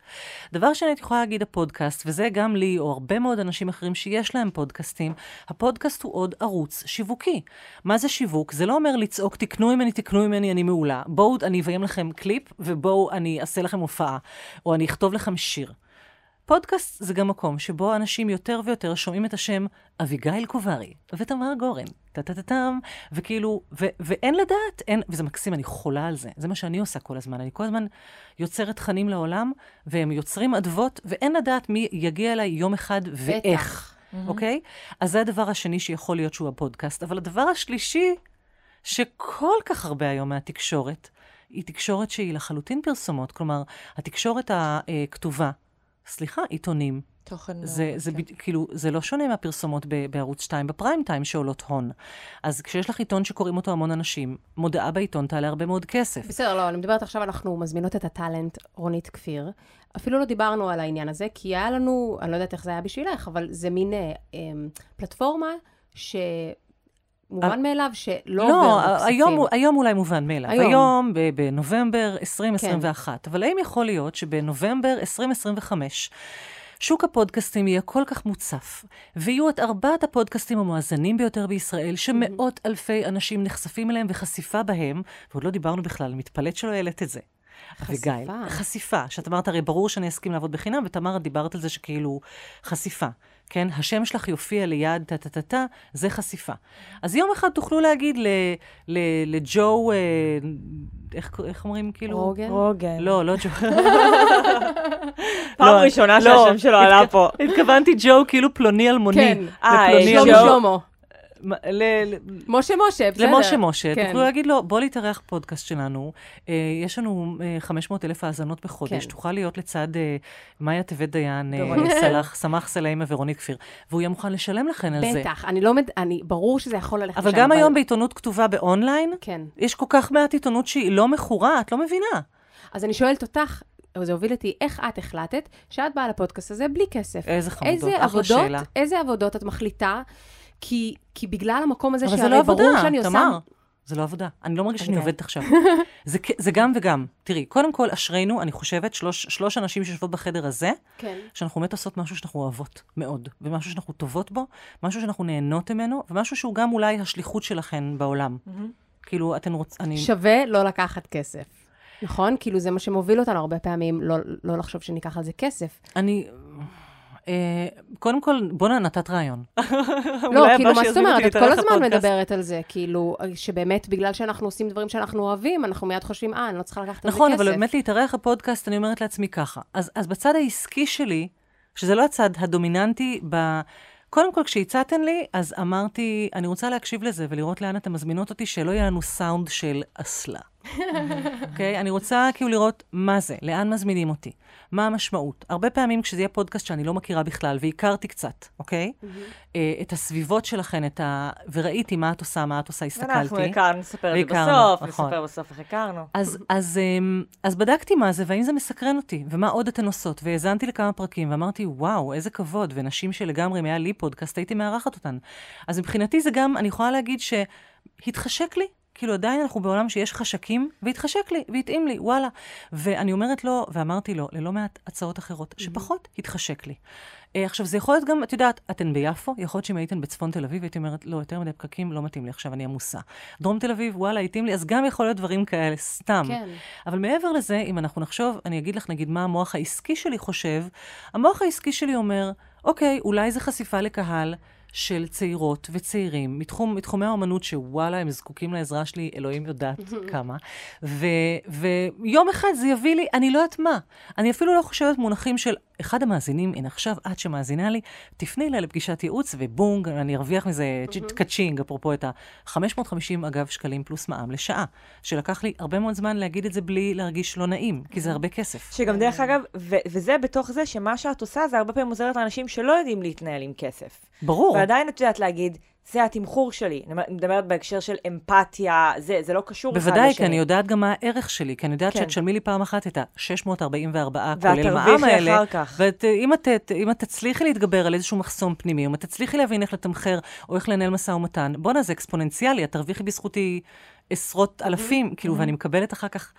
דבר שני, את יכולה להגיד הפודקאסט, וזה גם לי, או הרבה מאוד אנשים אחרים שיש להם פודקאסטים, הפודקאסט הוא עוד ערוץ שיווקי. מה זה שיווק? זה לא אומר לצעוק, תקנו ממני, תקנו ממני, אני מעולה. בואו, אני אביים לכם קליפ, ובואו, אני אעשה לכם הופעה, או אני אכתוב לכם שיר. פודקאסט זה גם מקום שבו אנשים יותר ויותר שומעים את השם אביגיל קוברי ותמר גורן, טה-טה-טה-טם, וכאילו, ו- ואין לדעת, אין, וזה מקסים, אני חולה על זה. זה מה שאני עושה כל הזמן. אני כל הזמן יוצרת תכנים לעולם, והם יוצרים אדוות, ואין לדעת מי יגיע אליי יום אחד ואיך. אוקיי? אז זה הדבר השני שיכול להיות שהוא הפודקאסט. אבל הדבר השלישי, שכל כך הרבה היום מהתקשורת, היא תקשורת שהיא לחלוטין פרסומות. כלומר, התקשורת הכתובה, סליחה, עיתונים. תוכן... זה, זה כן. ב, כאילו, זה לא שונה מהפרסומות ב, בערוץ 2 בפריים טיים שעולות הון. אז כשיש לך עיתון שקוראים אותו המון אנשים, מודעה בעיתון תעלה הרבה מאוד כסף. בסדר, לא, אני מדברת עכשיו, אנחנו מזמינות את הטאלנט רונית כפיר. אפילו לא דיברנו על העניין הזה, כי היה לנו, אני לא יודעת איך זה היה בשבילך, אבל זה מין אה, אה, פלטפורמה שמובן מאליו שלא לא, עובר בכספים. היום, היום אולי מובן מאליו. היום. היום, בנובמבר 2021. אבל האם יכול להיות שבנובמבר 2025, שוק הפודקאסטים יהיה כל כך מוצף, ויהיו את ארבעת הפודקאסטים המואזנים ביותר בישראל, שמאות אלפי אנשים נחשפים אליהם וחשיפה בהם, ועוד לא דיברנו בכלל, מתפלאת שלא העלית את זה. חשיפה. אביגיל, חשיפה. שאת אמרת, הרי ברור שאני אסכים לעבוד בחינם, ותמר, את דיברת על זה שכאילו, חשיפה. כן? השם שלך יופיע ליד טה-טה-טה-טה, זה חשיפה. אז יום אחד תוכלו להגיד ל- ל- לג'ו, אה, איך, איך אומרים כאילו? רוגן? רוגן. לא, לא ג'ו. פעם לא, ראשונה לא, שהשם שלו עלה פה. התכוונתי ג'ו כאילו פלוני אלמוני. כן. אה. שלמה ל- משה משה, בסדר. למשה משה, כן. תוכלו להגיד לו, בוא להתארח פודקאסט שלנו, אה, יש לנו אה, 500 אלף האזנות בחודש, כן. תוכל להיות לצד אה, מאיה טבת דיין, אה. סלח, סמך סליימה ורונית כפיר, והוא יהיה מוכן לשלם לכן על זה. בטח, אני לא, מד... אני, ברור שזה יכול ללכת אבל לשם, גם היום בעיתונות כתובה באונליין, כן. יש כל כך מעט עיתונות שהיא לא מכורה, את לא מבינה. אז אני שואלת אותך, זה הוביל אותי, איך את החלטת שאת באה לפודקאסט הזה בלי כסף? איזה חמודות, איזה אחלה עבודות, שאלה. איזה עבודות את מחליטה? כי, כי בגלל המקום הזה אבל זה שהרי לא ברור עבודה, שאני עושה... תמר. זה לא עבודה. אני לא מרגישה שאני אוקיי. עובדת עכשיו. זה, זה גם וגם. תראי, קודם כל, אשרינו, אני חושבת, שלוש, שלוש אנשים שיושבות בחדר הזה, כן. שאנחנו באמת עושות משהו שאנחנו אוהבות מאוד, ומשהו שאנחנו טובות בו, משהו שאנחנו נהנות ממנו, ומשהו שהוא גם אולי השליחות שלכן בעולם. כאילו, אתן רוצ... אני... שווה לא לקחת כסף. נכון? כאילו, זה מה שמוביל אותנו הרבה פעמים, לא, לא לחשוב שניקח על זה כסף. אני... אה, קודם כל, בואנה, נתת רעיון. לא, כאילו, מה זאת אומרת? את כל הזמן. מדברת על זה, כאילו, שבאמת, בגלל שאנחנו עושים דברים שאנחנו אוהבים, אנחנו מיד חושבים, אה, אני לא צריכה לקחת על זה כסף. נכון, אבל באמת להתארח בפודקאסט, אני אומרת לעצמי ככה. אז, אז בצד העסקי שלי, שזה לא הצד הדומיננטי, ב... קודם כל, כשהצעתן לי, אז אמרתי, אני רוצה להקשיב לזה ולראות לאן אתן מזמינות אותי, שלא יהיה לנו סאונד של אסלה. אוקיי? אני רוצה כאילו לראות מה זה, לאן מזמינים אותי, מה המשמעות. הרבה פעמים כשזה יהיה פודקאסט שאני לא מכירה בכלל, והכרתי קצת, אוקיי? אה, את הסביבות שלכן, את ה... וראיתי מה את עושה, מה את עושה, הסתכלתי. אנחנו הכרנו, נספר את זה בסוף, נכון. נספר בסוף איך הכרנו. אז, אז, אמ, אז בדקתי מה זה, והאם זה מסקרן אותי, ומה עוד אתן עושות, והאזנתי לכמה פרקים, ואמרתי, וואו, איזה כבוד, ונשים שלגמרי, אם היה לי פודקאסט, הייתי מארחת אותן. אז מבחינתי זה גם, אני יכולה להגיד שהתחשק לי, כאילו עדיין אנחנו בעולם שיש חשקים, והתחשק לי, והתאים לי, וואלה. ואני אומרת לו, ואמרתי לו, ללא מעט הצעות אחרות, שפחות התחשק לי. אה, עכשיו, זה יכול להיות גם, את יודעת, אתן ביפו, יכול להיות שאם הייתן בצפון תל אביב, הייתי אומרת, לא, יותר מדי פקקים, לא מתאים לי עכשיו, אני עמוסה. דרום תל אביב, וואלה, התאים לי, אז גם יכול להיות דברים כאלה, סתם. כן. אבל מעבר לזה, אם אנחנו נחשוב, אני אגיד לך, נגיד, מה המוח העסקי שלי חושב, המוח העסקי שלי אומר, אוקיי, אולי זו חשיפה לקהל של צעירות וצעירים מתחום, מתחומי האומנות, שוואלה, הם זקוקים לעזרה שלי, אלוהים יודעת כמה. ו, ויום אחד זה יביא לי, אני לא יודעת מה. אני אפילו לא חושבת מונחים של אחד המאזינים, הנה עכשיו את שמאזינה לי, תפני אליי לפגישת ייעוץ, ובונג, אני ארוויח מזה קצ'ינג, אפרופו את ה-550, אגב, שקלים פלוס מע"מ לשעה, שלקח לי הרבה מאוד זמן להגיד את זה בלי להרגיש לא נעים, כי זה הרבה כסף. שגם דרך אגב, וזה בתוך זה שמה שאת עושה, זה הרבה פעמים עוזרת לאנשים שלא יודעים להתנהל עם כסף. ברור. ועדיין את יודעת להגיד, זה התמחור שלי. אני מדברת בהקשר של אמפתיה, זה, זה לא קשור אחד לשני. בוודאי, כי אני יודעת גם מה הערך שלי, כי אני יודעת כן. שתשלמי לי פעם אחת את ה-644 ואת כולל מע"מ תרוויחי האלה. אחר כך. ואם את, אם את תצליחי להתגבר על איזשהו מחסום פנימי, אם את תצליחי להבין איך לתמחר, או איך לנהל משא ומתן, בואנה, זה אקספוננציאלי, את תרוויחי בזכותי עשרות אלפים, כאילו, ואני מקבלת אחר כך...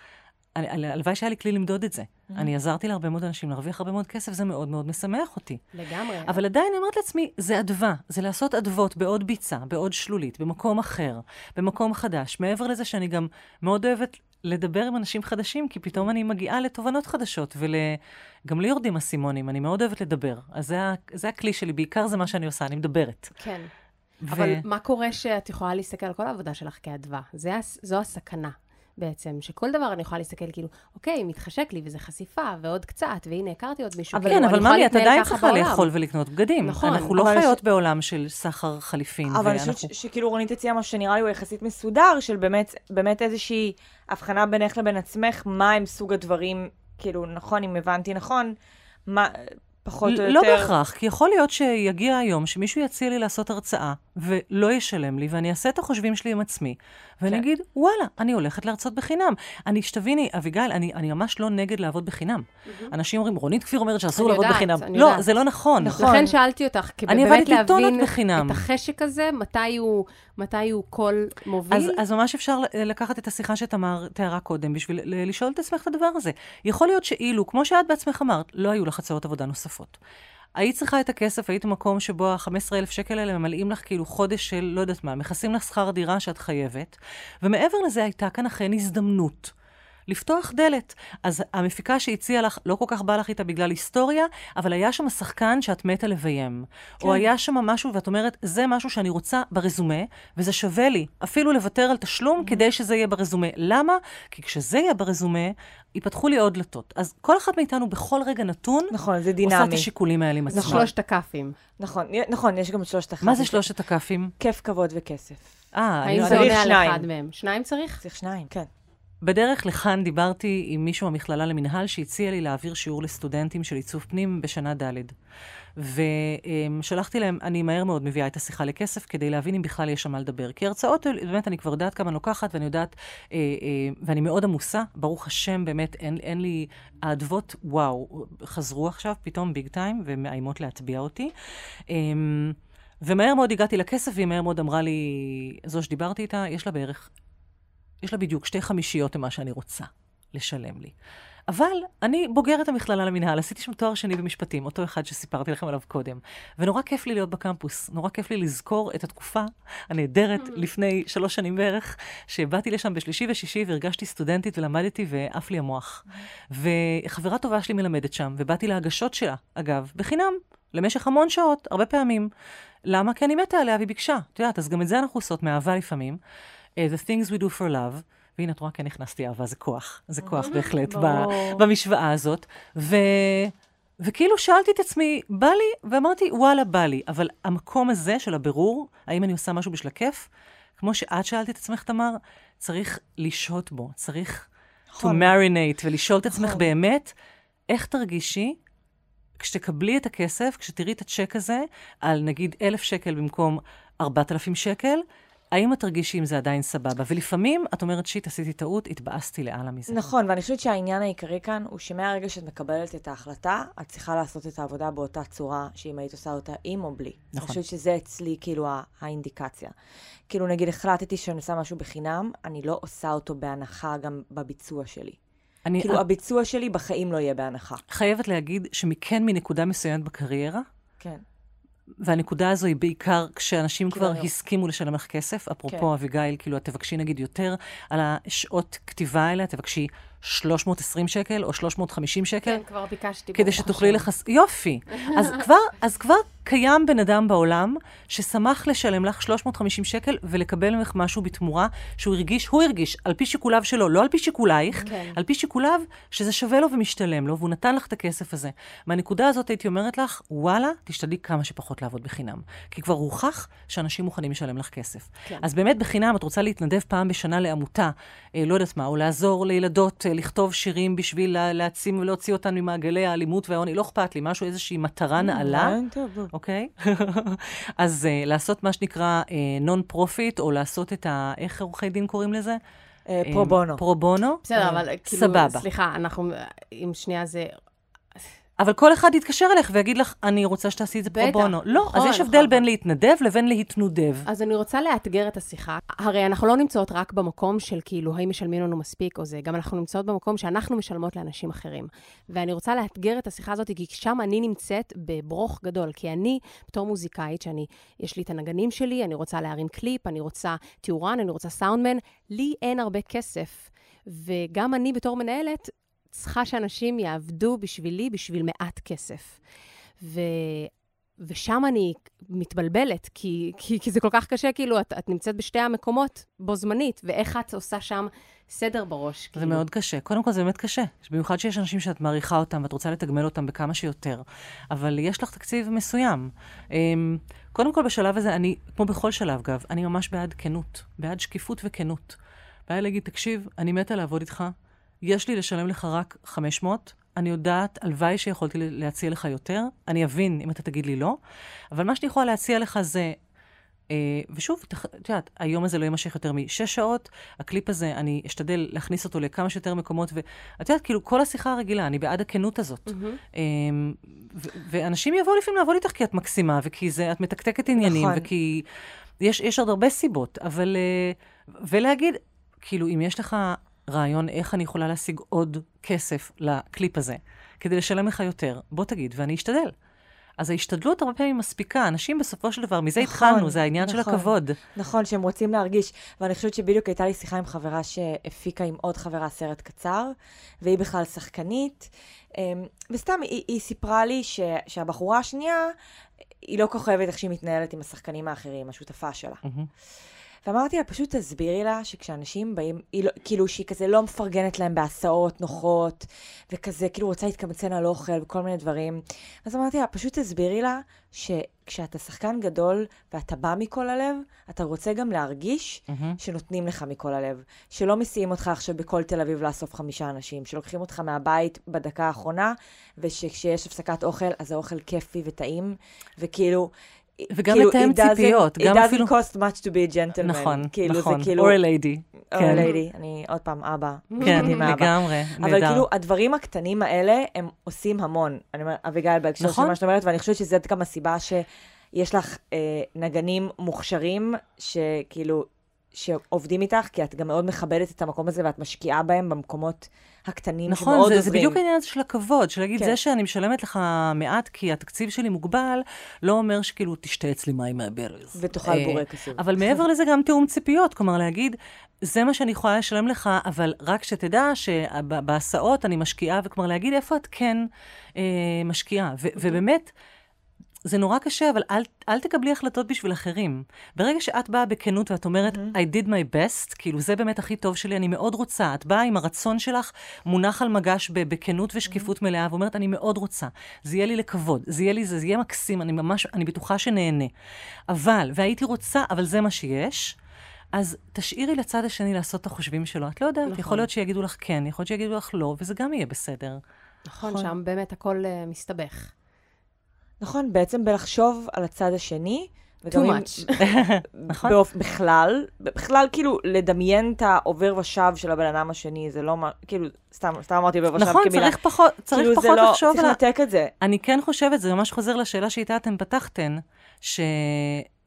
הלוואי שהיה לי כלי למדוד את זה. אני עזרתי להרבה מאוד אנשים להרוויח הרבה מאוד כסף, זה מאוד מאוד משמח אותי. לגמרי. אבל עדיין אני אומרת לעצמי, זה אדווה, זה לעשות אדוות בעוד ביצה, בעוד שלולית, במקום אחר, במקום חדש. מעבר לזה שאני גם מאוד אוהבת לדבר עם אנשים חדשים, כי פתאום אני מגיעה לתובנות חדשות, וגם לי יורדים אסימונים, אני מאוד אוהבת לדבר. אז זה, ה- זה הכלי שלי, בעיקר זה מה שאני עושה, אני מדברת. כן. ו- אבל מה קורה שאת יכולה להסתכל על כל העבודה שלך כאדווה? זה זו הסכנה בעצם, שכל דבר אני יכולה להסתכל כאילו, אוקיי, מתחשק לי, וזה חשיפה, ועוד קצת, והנה, הכרתי עוד מישהו. כן, כאילו, אבל אני יכולה ממי, את עדיין צריכה. לאכול ולקנות בגדים. נכון, אנחנו לא אבל חיות ש- בעולם של סחר חליפין. אבל אני חושבת ואנחנו- שכאילו רונית הציעה משהו שנראה לי הוא יחסית מסודר, של באמת, באמת איזושהי הבחנה בינך לבין עצמך, מה הם סוג הדברים, כאילו, נכון, אם הבנתי נכון, מה, פחות או יותר... לא בהכרח, כי יכול להיות שיגיע היום שמישהו יציע לי לעשות הרצאה, ולא ישלם לי, ואני אעשה את החושבים שלי עם עצמי, ואני כן. אגיד, וואלה, אני הולכת להרצות בחינם. אני, שתביני, אביגיל, אני, אני ממש לא נגד לעבוד בחינם. אנשים אומרים, רונית כפיר אומרת שאסור לעבוד יודעת, בחינם. אני לא, יודעת. זה לא נכון. נכון. לכן שאלתי אותך, כי אני באמת להבין בחינם. את החשק הזה, מתי הוא, מתי הוא קול מוביל. אז, אז ממש אפשר לקחת את השיחה שתמר תיארה קודם, בשביל לשאול את עצמך את הדבר הזה. יכול להיות שאילו, כמו שאת בעצמך אמרת, לא היו לך הצעות עבודה נוספות. היית צריכה את הכסף, היית במקום שבו ה-15,000 שקל האלה ממלאים לך כאילו חודש של לא יודעת מה, מכסים לך שכר דירה שאת חייבת, ומעבר לזה הייתה כאן אכן הזדמנות. לפתוח דלת. אז המפיקה שהציעה לך, לא כל כך בא לך איתה בגלל היסטוריה, אבל היה שם שחקן שאת מתה לביים. כן. או היה שם משהו, ואת אומרת, זה משהו שאני רוצה ברזומה, וזה שווה לי אפילו לוותר על תשלום mm-hmm. כדי שזה יהיה ברזומה. למה? כי כשזה יהיה ברזומה, ייפתחו לי עוד דלתות. אז כל אחת מאיתנו בכל רגע נתון, נכון, זה עושה דינמי. את השיקולים האלה עם זה עצמה. שלושת הכאפים. נכון, נכון, יש גם שלושת החיים. מה זה שלושת הכ"פים? כיף, כבוד וכסף. אה, האם זה עונה על. אחד מהם? שניים צריך? צריך שניים, כן. בדרך לכאן דיברתי עם מישהו מהמכללה למינהל שהציע לי להעביר שיעור לסטודנטים של עיצוב פנים בשנה ד'. ושלחתי להם, אני מהר מאוד מביאה את השיחה לכסף כדי להבין אם בכלל יש שם מה לדבר. כי הרצאות, באמת, אני כבר יודעת כמה אני לוקחת, ואני יודעת, אה, אה, ואני מאוד עמוסה, ברוך השם, באמת, אין, אין לי... האדוות, וואו, חזרו עכשיו פתאום ביג טיים, ומאיימות להטביע אותי. אה, ומהר מאוד הגעתי לכסף, והיא מהר מאוד אמרה לי, זו שדיברתי איתה, יש לה בערך, יש לה בדיוק שתי חמישיות ממה שאני רוצה לשלם לי. אבל אני בוגרת המכללה למינהל, עשיתי שם תואר שני במשפטים, אותו אחד שסיפרתי לכם עליו קודם. ונורא כיף לי להיות בקמפוס, נורא כיף לי לזכור את התקופה הנהדרת לפני שלוש שנים בערך, שבאתי לשם בשלישי ושישי והרגשתי סטודנטית ולמדתי ועף לי המוח. וחברה טובה שלי מלמדת שם, ובאתי להגשות שלה, אגב, בחינם, למשך המון שעות, הרבה פעמים. למה? כי אני מתה עליה והיא ביקשה. את יודעת, אז גם את זה אנחנו עושות מאהבה לפעמים. Uh, the things we do for love. והנה, את רואה, כן נכנסתי אהבה, זה כוח. זה כוח בהחלט ב, במשוואה הזאת. ו... וכאילו שאלתי את עצמי, בא לי, ואמרתי, וואלה, בא לי. אבל המקום הזה של הבירור, האם אני עושה משהו בשביל הכיף, כמו שאת שאלת את עצמך, תמר, צריך לשהות בו, צריך to marinate ולשאול את עצמך באמת, איך תרגישי כשתקבלי את הכסף, כשתראי את הצ'ק הזה, על נגיד אלף שקל במקום ארבעת אלפים שקל, האם את תרגישי אם זה עדיין סבבה? ולפעמים את אומרת, שיט, עשיתי טעות, התבאסתי לאללה מזה. נכון, ואני חושבת שהעניין העיקרי כאן הוא שמהרגע שאת מקבלת את ההחלטה, את צריכה לעשות את העבודה באותה צורה שאם היית עושה אותה עם או בלי. נכון. אני חושבת שזה אצלי כאילו האינדיקציה. כאילו, נגיד, החלטתי שאני עושה משהו בחינם, אני לא עושה אותו בהנחה גם בביצוע שלי. אני, כאילו, הביצוע שלי בחיים לא יהיה בהנחה. חייבת להגיד שמכן מנקודה מסוימת בקריירה, כן. והנקודה הזו היא בעיקר כשאנשים כבר לא. הסכימו לשלם לך כסף. אפרופו כן. אביגיל, כאילו, את תבקשי נגיד יותר על השעות כתיבה האלה, תבקשי 320 שקל או 350 שקל. כן, כבר ביקשתי. כדי שתוכלי לחס... יופי. אז כבר, אז כבר קיים בן אדם בעולם ששמח לשלם לך 350 שקל ולקבל ממך משהו בתמורה שהוא הרגיש, הוא הרגיש, על פי שיקוליו שלו, לא על פי שיקולייך, כן. על פי שיקוליו, שזה שווה לו ומשתלם לו, והוא נתן לך את הכסף הזה. מהנקודה הזאת הייתי אומרת לך, וואלה, תשתדלי כמה שפחות לעבוד בחינם. כי כבר הוכח שאנשים מוכנים לשלם לך כסף. כן. אז באמת בחינם, את רוצה להתנדב פעם בשנה לעמותה, אה, לא יודעת מה, או לעזור לילדות אה, לכתוב שירים בשביל להעצים ולהוציא אותן ממעגלי האלימות והעוני, לא אכפת לי, משהו, איזושהי מטרה mm, נעלה. אוקיי? אז uh, לעשות מה שנקרא נון uh, פרופיט, או לעשות את ה... איך עורכי דין קוראים לזה? פרו בונו. פרו בונו. בסדר, אבל כאילו, סבבה. סליחה, אנחנו, אם שנייה זה... אבל כל אחד יתקשר אליך ויגיד לך, אני רוצה שתעשי את זה פרו בונו. לא, נכון, אז יש הבדל נכון. בין להתנדב לבין להתנודב. אז אני רוצה לאתגר את השיחה. הרי אנחנו לא נמצאות רק במקום של כאילו, האם משלמים לנו מספיק או זה, גם אנחנו נמצאות במקום שאנחנו משלמות לאנשים אחרים. ואני רוצה לאתגר את השיחה הזאת, כי שם אני נמצאת בברוך גדול. כי אני, בתור מוזיקאית, שאני, יש לי את הנגנים שלי, אני רוצה להרים קליפ, אני רוצה תאורן, אני רוצה סאונדמן, לי אין הרבה כסף. וגם אני בתור מנהלת, צריכה שאנשים יעבדו בשבילי בשביל מעט כסף. ו... ושם אני מתבלבלת, כי, כי, כי זה כל כך קשה, כאילו, את, את נמצאת בשתי המקומות בו זמנית, ואיך את עושה שם סדר בראש. זה כאילו. מאוד קשה. קודם כל, זה באמת קשה. במיוחד שיש אנשים שאת מעריכה אותם ואת רוצה לתגמל אותם בכמה שיותר, אבל יש לך תקציב מסוים. אמ, קודם כל, בשלב הזה, אני, כמו בכל שלב, אגב, אני ממש בעד כנות, בעד שקיפות וכנות. בעיה להגיד, תקשיב, אני מתה לעבוד איתך, יש לי לשלם לך רק 500, אני יודעת, הלוואי שיכולתי להציע לך יותר, אני אבין אם אתה תגיד לי לא, אבל מה שאני יכולה להציע לך זה, אה, ושוב, את יודעת, היום הזה לא יימשך יותר משש שעות, הקליפ הזה, אני אשתדל להכניס אותו לכמה שיותר מקומות, ואת יודעת, כאילו, כל השיחה הרגילה, אני בעד הכנות הזאת. Mm-hmm. אה, ואנשים יבואו לפעמים לעבוד איתך כי את מקסימה, וכי זה, את מתקתקת עניינים, נכון. וכי יש, יש עוד הרבה סיבות, אבל... אה, ולהגיד, כאילו, אם יש לך רעיון איך אני יכולה להשיג עוד כסף לקליפ הזה, כדי לשלם לך יותר. בוא תגיד, ואני אשתדל. אז ההשתדלות הרבה פעמים מספיקה. אנשים בסופו של דבר, מזה נכון, התחלנו, זה העניין נכון, של הכבוד. נכון, שהם רוצים להרגיש. ואני חושבת שבדיוק הייתה לי שיחה עם חברה שהפיקה עם עוד חברה סרט קצר, והיא בכלל שחקנית. אמ, וסתם, היא, היא סיפרה לי ש, שהבחורה השנייה, היא לא אוהבת איך שהיא מתנהלת עם השחקנים האחרים, השותפה שלה. Mm-hmm. ואמרתי לה, פשוט תסבירי לה שכשאנשים באים, לא, כאילו שהיא כזה לא מפרגנת להם בהסעות נוחות, וכזה כאילו רוצה להתקמצן על אוכל וכל מיני דברים. אז אמרתי לה, פשוט תסבירי לה שכשאתה שחקן גדול ואתה בא מכל הלב, אתה רוצה גם להרגיש mm-hmm. שנותנים לך מכל הלב. שלא מסיעים אותך עכשיו בכל תל אביב לאסוף חמישה אנשים, שלוקחים אותך מהבית בדקה האחרונה, ושכשיש הפסקת אוכל, אז האוכל כיפי וטעים, וכאילו... וגם כאילו, לתאם ציפיות. It doesn't cost much to be a gentleman. נכון, כאילו, נכון. כאילו, or a lady. or כן. a lady. אני עוד פעם אבא. כן, לגמרי, נהדר. אבל כאילו, הדברים הקטנים האלה, הם עושים המון. אני אומרת, אביגיל, בהקשר נכון. של מה שאת אומרת, ואני חושבת שזאת גם הסיבה ש... יש לך אה, נגנים מוכשרים, שכאילו, שעובדים איתך, כי את גם מאוד מכבדת את המקום הזה, ואת משקיעה בהם במקומות הקטנים נכון, שמאוד זה, עוזרים. זה בדיוק העניין הזה של הכבוד, של להגיד, כן. זה שאני משלמת לך מעט כי התקציב שלי מוגבל, לא אומר שכאילו תשתה אצלי מים מהברז. ותאכל אה, בורקסים. אבל מעבר לזה גם תיאום ציפיות, כלומר להגיד, זה מה שאני יכולה לשלם לך, אבל רק שתדע שבהסעות אני משקיעה, וכלומר להגיד איפה את כן אה, משקיעה. ו- ובאמת, זה נורא קשה, אבל אל, אל תקבלי החלטות בשביל אחרים. ברגע שאת באה בכנות ואת אומרת, I did my best, כאילו זה באמת הכי טוב שלי, אני מאוד רוצה. את באה עם הרצון שלך, מונח על מגש בכנות ושקיפות מלאה, ואומרת, אני מאוד רוצה. זה יהיה לי לכבוד, זה יהיה לי, זה, זה יהיה מקסים, אני ממש, אני בטוחה שנהנה. אבל, והייתי רוצה, אבל זה מה שיש. אז תשאירי לצד השני לעשות את החושבים שלו. את לא יודעת, נכון. יכול להיות שיגידו לך כן, יכול להיות שיגידו לך לא, וזה גם יהיה בסדר. נכון, נכון. שם באמת הכל אה, מסתבך. נכון, בעצם בלחשוב על הצד השני. too much. נכון? באופ... בכלל, בכלל כאילו לדמיין את העובר ושב של הבן אדם השני, זה לא מה, כאילו, סתם, סתם אמרתי עובר ושב נכון, כמילה. צריך פחות, צריך כאילו, פחות זה לא, לחשוב צריך על ה... לנתק את זה. אני כן חושבת, זה ממש חוזר לשאלה שאיתה אתם פתחתן, ש...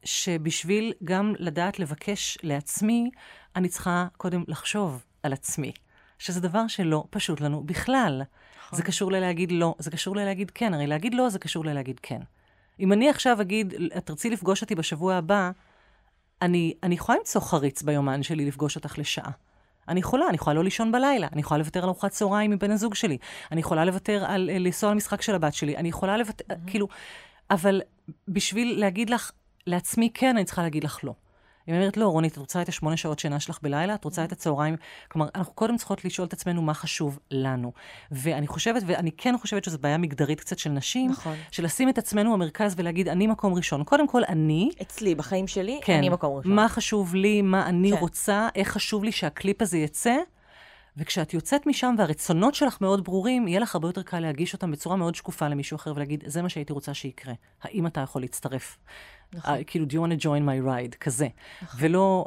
שבשביל גם לדעת לבקש לעצמי, אני צריכה קודם לחשוב על עצמי. שזה דבר שלא פשוט לנו בכלל. זה קשור ללהגיד לא, זה קשור ללהגיד כן. הרי להגיד לא, זה קשור ללהגיד כן. אם אני עכשיו אגיד, את תרצי לפגוש אותי בשבוע הבא, אני, אני יכולה למצוא חריץ ביומן שלי לפגוש אותך לשעה. אני יכולה, אני יכולה לא לישון בלילה, אני יכולה לוותר על ארוחת צהריים מבן הזוג שלי, אני יכולה לוותר על אה, לנסוע למשחק של הבת שלי, אני יכולה לוותר, כאילו, אבל בשביל להגיד לך, לעצמי כן, אני צריכה להגיד לך לא. אם אני אומרת, לא, רונית, את רוצה את השמונה שעות שינה שלך בלילה? את רוצה את הצהריים? כלומר, אנחנו קודם צריכות לשאול את עצמנו מה חשוב לנו. ואני חושבת, ואני כן חושבת שזו בעיה מגדרית קצת של נשים, נכון. של לשים את עצמנו במרכז ולהגיד, אני מקום ראשון. קודם כל, אני, אצלי, בחיים שלי, כן, אני מקום ראשון. מה חשוב לי, מה אני כן. רוצה, איך חשוב לי שהקליפ הזה יצא. וכשאת יוצאת משם והרצונות שלך מאוד ברורים, יהיה לך הרבה יותר קל להגיש אותם בצורה מאוד שקופה למישהו אחר ולהגיד, זה מה שהייתי רוצה שיקרה. האם אתה יכול להצטרף? נכון. Uh, כאילו, do you want to join my ride? כזה. ולא,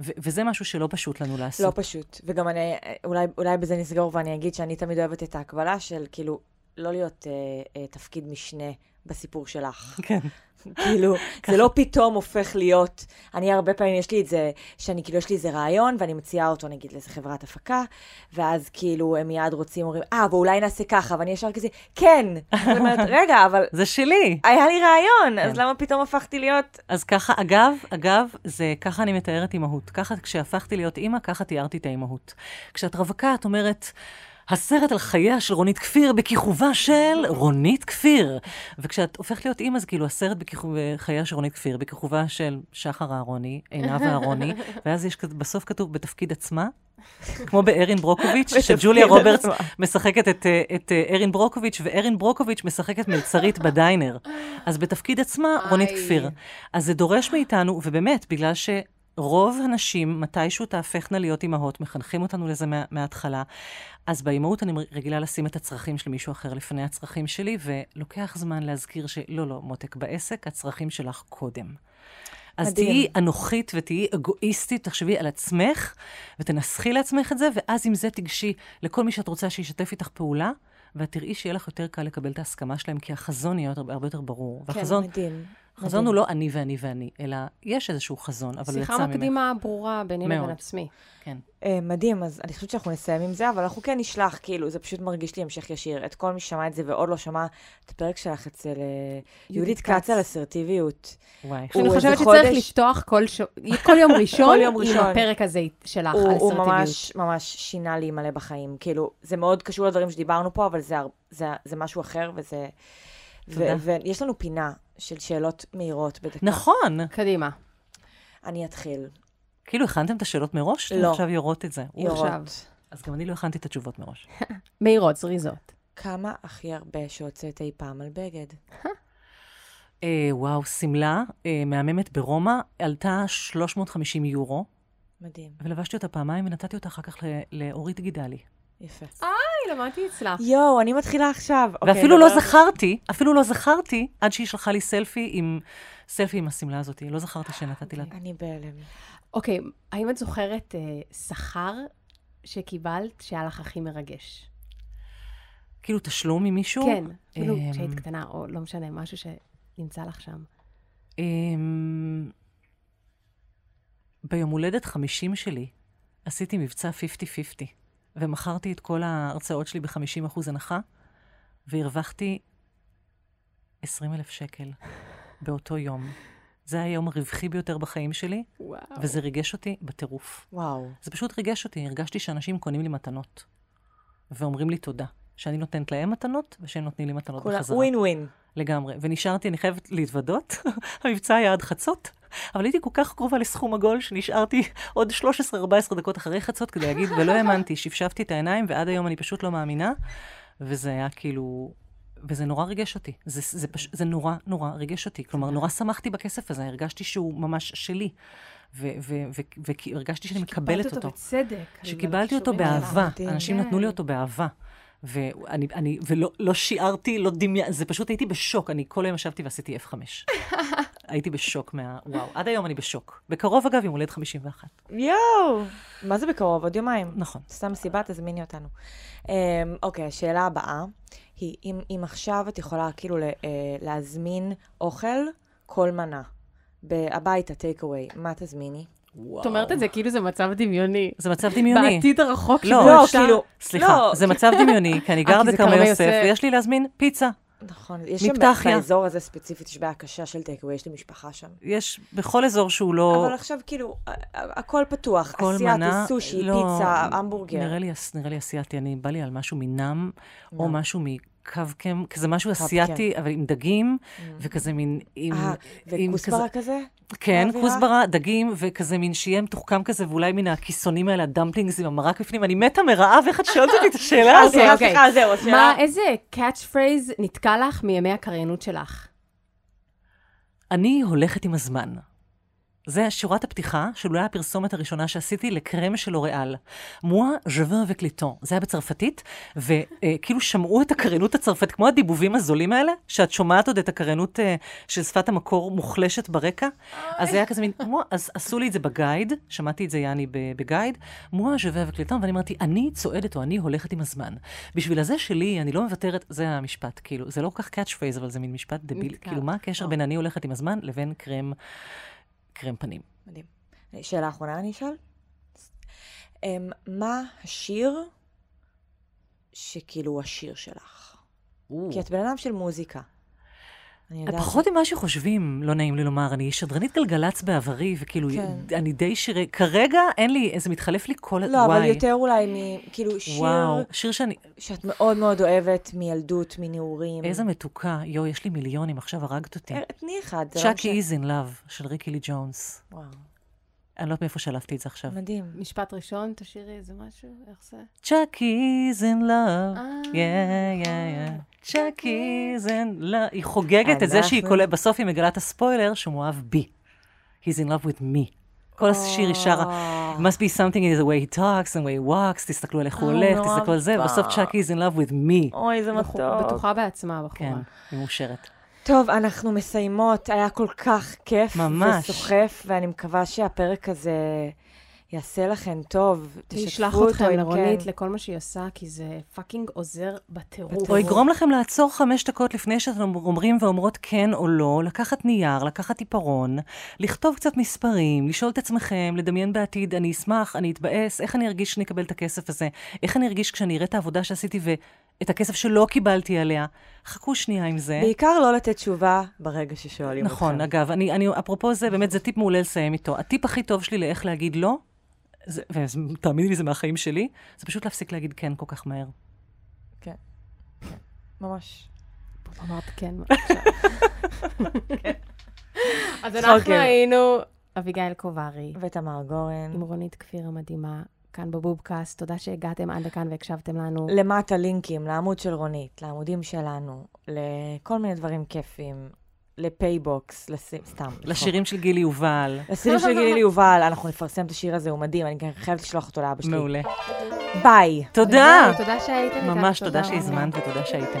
ו- וזה משהו שלא פשוט לנו לעשות. לא פשוט. וגם אני, אולי, אולי בזה נסגור ואני אגיד שאני תמיד אוהבת את ההקבלה של כאילו, לא להיות אה, אה, תפקיד משנה בסיפור שלך. כן. כאילו, זה לא פתאום הופך להיות, אני הרבה פעמים, יש לי את זה, שאני כאילו, יש לי איזה רעיון, ואני מציעה אותו, נגיד, לאיזה חברת הפקה, ואז כאילו, הם מיד רוצים, אומרים, אה, ואולי נעשה ככה, ואני ישר כזה, כן. אני אומרת, רגע, אבל זה שלי. היה לי רעיון, אז כן. למה פתאום הפכתי להיות... אז ככה, אגב, אגב, זה ככה אני מתארת אימהות. ככה, כשהפכתי להיות אימא, ככה תיארתי את האימהות. כשאת רווקה, את אומרת, הסרט על חייה של רונית כפיר בכיכובה של רונית כפיר. וכשאת הופכת להיות אימא, זה כאילו הסרט בחייה של רונית כפיר, בכיכובה של שחר אהרוני, עינב אהרוני, ואז יש בסוף כתוב בתפקיד עצמה. כמו בארין ברוקוביץ', שג'וליה רוברטס. משחקת את, אה, את אה, ארין ברוקוביץ', וארין ברוקוביץ' משחקת מלצרית בדיינר. אז בתפקיד עצמה, רונית. כפיר. אז זה דורש מאיתנו, ובאמת, בגלל שרוב הנשים, מתישהו תהפכנה להיות אימהות, מחנכים אותנו לזה מה, מההתחלה, אז באימהות אני רגילה לשים את הצרכים של מישהו אחר לפני הצרכים שלי, ולוקח זמן להזכיר שלא, לא, מותק בעסק, הצרכים שלך קודם. אז מדהים. תהיי אנוכית ותהיי אגואיסטית, תחשבי על עצמך, ותנסחי לעצמך את זה, ואז עם זה תיגשי לכל מי שאת רוצה שישתף איתך פעולה, ואת תראי שיהיה לך יותר קל לקבל את ההסכמה שלהם, כי החזון יהיה הרבה יותר ברור. והחזון, כן, מדהים. החזון הוא לא אני ואני ואני, אלא יש איזשהו חזון, אבל הוא יצא שיחה ממך. מקדימה ברורה ביני לבין. עצמי. כן. אה, מדהים, אז אני חושבת שאנחנו נסיים עם זה, אבל אנחנו כן נשלח, כאילו, זה פשוט מרגיש לי המשך ישיר. את כל מי ששמע את זה ועוד לא שמע את הפרק שלך אצל אה, יהודית כץ. על אסרטיביות. וואי. הוא אני חושבת שצריך חודש- לפתוח כל ש- כל יום ראשון כל יום עם ראשון. הפרק הזה שלך הוא, על הוא אסרטיביות. ממש, ממש שינה לי מלא בחיים. כאילו, זה מאוד קשור לדברים שדיברנו פה, אבל זה, הר- זה, זה משהו אחר, וזה... ויש לנו פינה של שאלות מהירות בדקה. נכון. קדימה. אני אתחיל. כאילו, הכנתם את השאלות מראש? אתם לא. עכשיו יורות את זה. יורות. אז גם אני לא הכנתי את התשובות מראש. מהירות, זריזות. כמה הכי הרבה שהוצאת אי פעם על בגד? אה, וואו, שמלה אה, מהממת ברומא, עלתה 350 יורו, מדהים. ולבשתי אותה פעמיים ונתתי אותה אחר כך לאורית גידלי. יפה. היי, למדתי אצלך. יואו, אני מתחילה עכשיו. אוקיי, ואפילו לא. זכרתי, אפילו לא זכרתי, עד שהיא שלחה לי סלפי עם, סלפי עם השמלה הזאת. לא זכרתי שנתתי לה. אני בהלם. אוקיי, האם את זוכרת אה, שכר שקיבלת שהיה לך הכי מרגש? כאילו, תשלום ממישהו? כן, כאילו אמ, כשהיית קטנה, או לא משנה, משהו שנמצא לך שם. אמ, ביום הולדת 50 שלי עשיתי מבצע 50-50, ומכרתי את כל ההרצאות שלי ב-50% הנחה, והרווחתי 20 אלף שקל באותו יום. זה היה היום הרווחי ביותר בחיים שלי, וואו. וזה ריגש אותי בטירוף. וואו. זה פשוט ריגש אותי, הרגשתי שאנשים קונים לי מתנות, ואומרים לי תודה. שאני נותנת להם מתנות, ושהם נותנים לי מתנות כולה בחזרה. ווין ווין. לגמרי. ונשארתי, אני חייבת להתוודות, המבצע היה עד חצות, אבל הייתי כל כך קרובה לסכום עגול, שנשארתי עוד 13-14 דקות אחרי חצות כדי להגיד, ולא האמנתי, שפשפתי את העיניים, ועד היום אני פשוט לא מאמינה, וזה היה כאילו... וזה נורא ריגש אותי. זה, זה, פש... זה נורא נורא ריגש אותי. כלומר, נורא שמחתי בכסף הזה, הרגשתי שהוא ממש שלי. והרגשתי שאני מקבלת אותו. שקיבלת אותו בצדק. שקיבלתי אותו. באהבה. מדהים. אנשים כן. נתנו לי אותו באהבה. ואני, אני, ולא לא שיערתי, לא דמיין, זה פשוט הייתי בשוק. אני כל היום ישבתי ועשיתי F5. הייתי בשוק מה... וואו, עד היום אני בשוק. בקרוב, אגב, יום הולדת 51. יואו! מה זה בקרוב? עוד יומיים. נכון. סתם מסיבה, תזמיני אותנו. Um, אוקיי, השאלה הבאה היא, אם, אם עכשיו את יכולה כאילו ל, uh, להזמין אוכל, כל מנה, הביתה, טייק אווי, מה תזמיני? את אומרת את זה כאילו זה מצב דמיוני. זה מצב דמיוני. בעתיד הרחוק, לא, שבו לא, אפשר- כאילו, סליחה, לא, זה מצב דמיוני, כי אני אה, גר כרמל יוסף, יוסף. ויש לי להזמין פיצה. נכון, יש שם מפתחיה. באזור הזה ספציפית, יש בעיה קשה של טייק אווי, יש לי משפחה שם. יש בכל אזור שהוא לא... אבל עכשיו כאילו, הכל פתוח, כל אסיאתי, מנה, סושי, לא, פיצה, המבורגר. נראה לי, נראה לי אסיאתי, אני, בא לי על משהו מנם, או. משהו מקווקם, כזה משהו קווקם. אסיאתי, אבל עם דגים, וכזה מין. אה, וכוסברה כזה? כן? כוסברה, דגים, וכזה מין שיהיה מתוחכם כזה, ואולי מן הכיסונים האלה, ה dumplings עם המרק בפנים. אני מתה מרעב, איך את שואלת אותי את השאלה אה, הזאת? אוקיי. סליחה, זהו, השאלה... מה, איזה catch phrase נתקע לך מימי הקריינות שלך? אני הולכת עם הזמן. זה שורת הפתיחה של אולי הפרסומת הראשונה שעשיתי לקרם של לוריאל. Moi, je vais avec le temps. זה היה בצרפתית, וכאילו שמעו את הקריינות הצרפתית, כמו הדיבובים הזולים האלה, שאת שומעת עוד את הקריינות אה, של שפת המקור מוחלשת ברקע. אז זה היה כזה מין, moi, אז עשו לי את זה ב guide, שמעתי את זה יעני בגייד, Moi, je vais avec le temps, ואני אמרתי, אני צועדת או אני הולכת עם הזמן. בשביל הזה שלי, אני לא מוותרת, זה המשפט, כאילו, זה לא כל כך catch phrase, אבל זה מין משפט דביל. כאילו, מה הקשר בין אני הולכת עם הזמן לבין קרם, קרם פנים? מדהים. שאלה אחרונה אני אשאל? אמ, מה השיר שכאילו הוא השיר שלך? כי את בן אדם של מוזיקה. אני יודעת. פחות ממה שחושבים, לא נעים לי לומר, אני שדרנית גלגלצ בעברי, וכאילו, כן. אני די שירי, כרגע אין לי, זה מתחלף לי כל... לא, אבל וואי. יותר אולי מ... כאילו שיר וואו, שיר שאני... שאת מאוד מאוד אוהבת מילדות, מנעורים. איזה מתוקה. יואו, יש לי מיליונים, עכשיו הרגת אותי. תני אחד. Chuck E. is in love, של ריקי לי ג'ונס. וואו, אני לא יודעת מאיפה שלפתי את זה עכשיו. מדהים. משפט ראשון, תשאירי איזה משהו, איך זה? Chuck E. is in love. Yeah, yeah, yeah. Chuck E. is in love. היא חוגגת את זה שהיא קולטת, בסוף היא מגלה את הספוילר שהוא מאוהב בי. He's in love with me. כל השיר היא שרה. must be something in the way he talks and the way he walks, תסתכלו על איך הוא אה, הולך, תסתכלו על זה, בא. ובסוף Chuck E. is in love with me. אוי, זה מתוק. בטוחה בעצמה, בחורה. כן, היא מאושרת. טוב, אנחנו מסיימות, היה כל כך כיף. ממש. וסוחף, ואני מקווה שהפרק הזה יעשה לכם טוב. תשתפו אשלח אותו אתכם לרונית, כן. לכל מה שהיא עושה, כי זה fucking עוזר בטירוף. או יגרום לכם לעצור חמש דקות לפני שאתם אומרים ואומרות כן או לא, לקחת נייר, לקחת עיפרון, לכתוב קצת מספרים, לשאול את עצמכם, לדמיין בעתיד, אני אשמח, אני אתבאס, איך אני ארגיש כשאני אקבל את הכסף הזה, איך אני ארגיש כשאני אראה את העבודה שעשיתי ואת הכסף שלא קיבלתי עליה. חכו שנייה עם זה. בעיקר לא לתת תשובה ברגע ששואלים אתכם. נכון, אגב, אני, אני, אפרופו זה, באמת, זה טיפ מעולה לסיים איתו. הטיפ הכי טוב שלי לאיך להגיד לא, זה, ותאמיני לי, זה מהחיים שלי, זה פשוט להפסיק להגיד כן כל כך מהר. ממש. אמרת כן. אז אנחנו אוקיי. היינו אביגיל קוברי, ותמר גורן. עם רונית כפיר המדהימה, כאן בבובקאסט. תודה שהגעתם עד לכאן והקשבתם לנו. למטה לינקים, לעמוד של רונית, לעמודים שלנו, לכל מיני דברים כיפיים, לפייבוקס, לס... סתם. לשירים של גילי יובל. לשירים של גילי יובל, אנחנו נפרסם את השיר הזה, הוא מדהים, אני חייבת לשלוח אותו לאבא שלי. מעולה. ביי. תודה. תודה שהייתם. ממש תודה. שהזמנת ותודה שהייתם.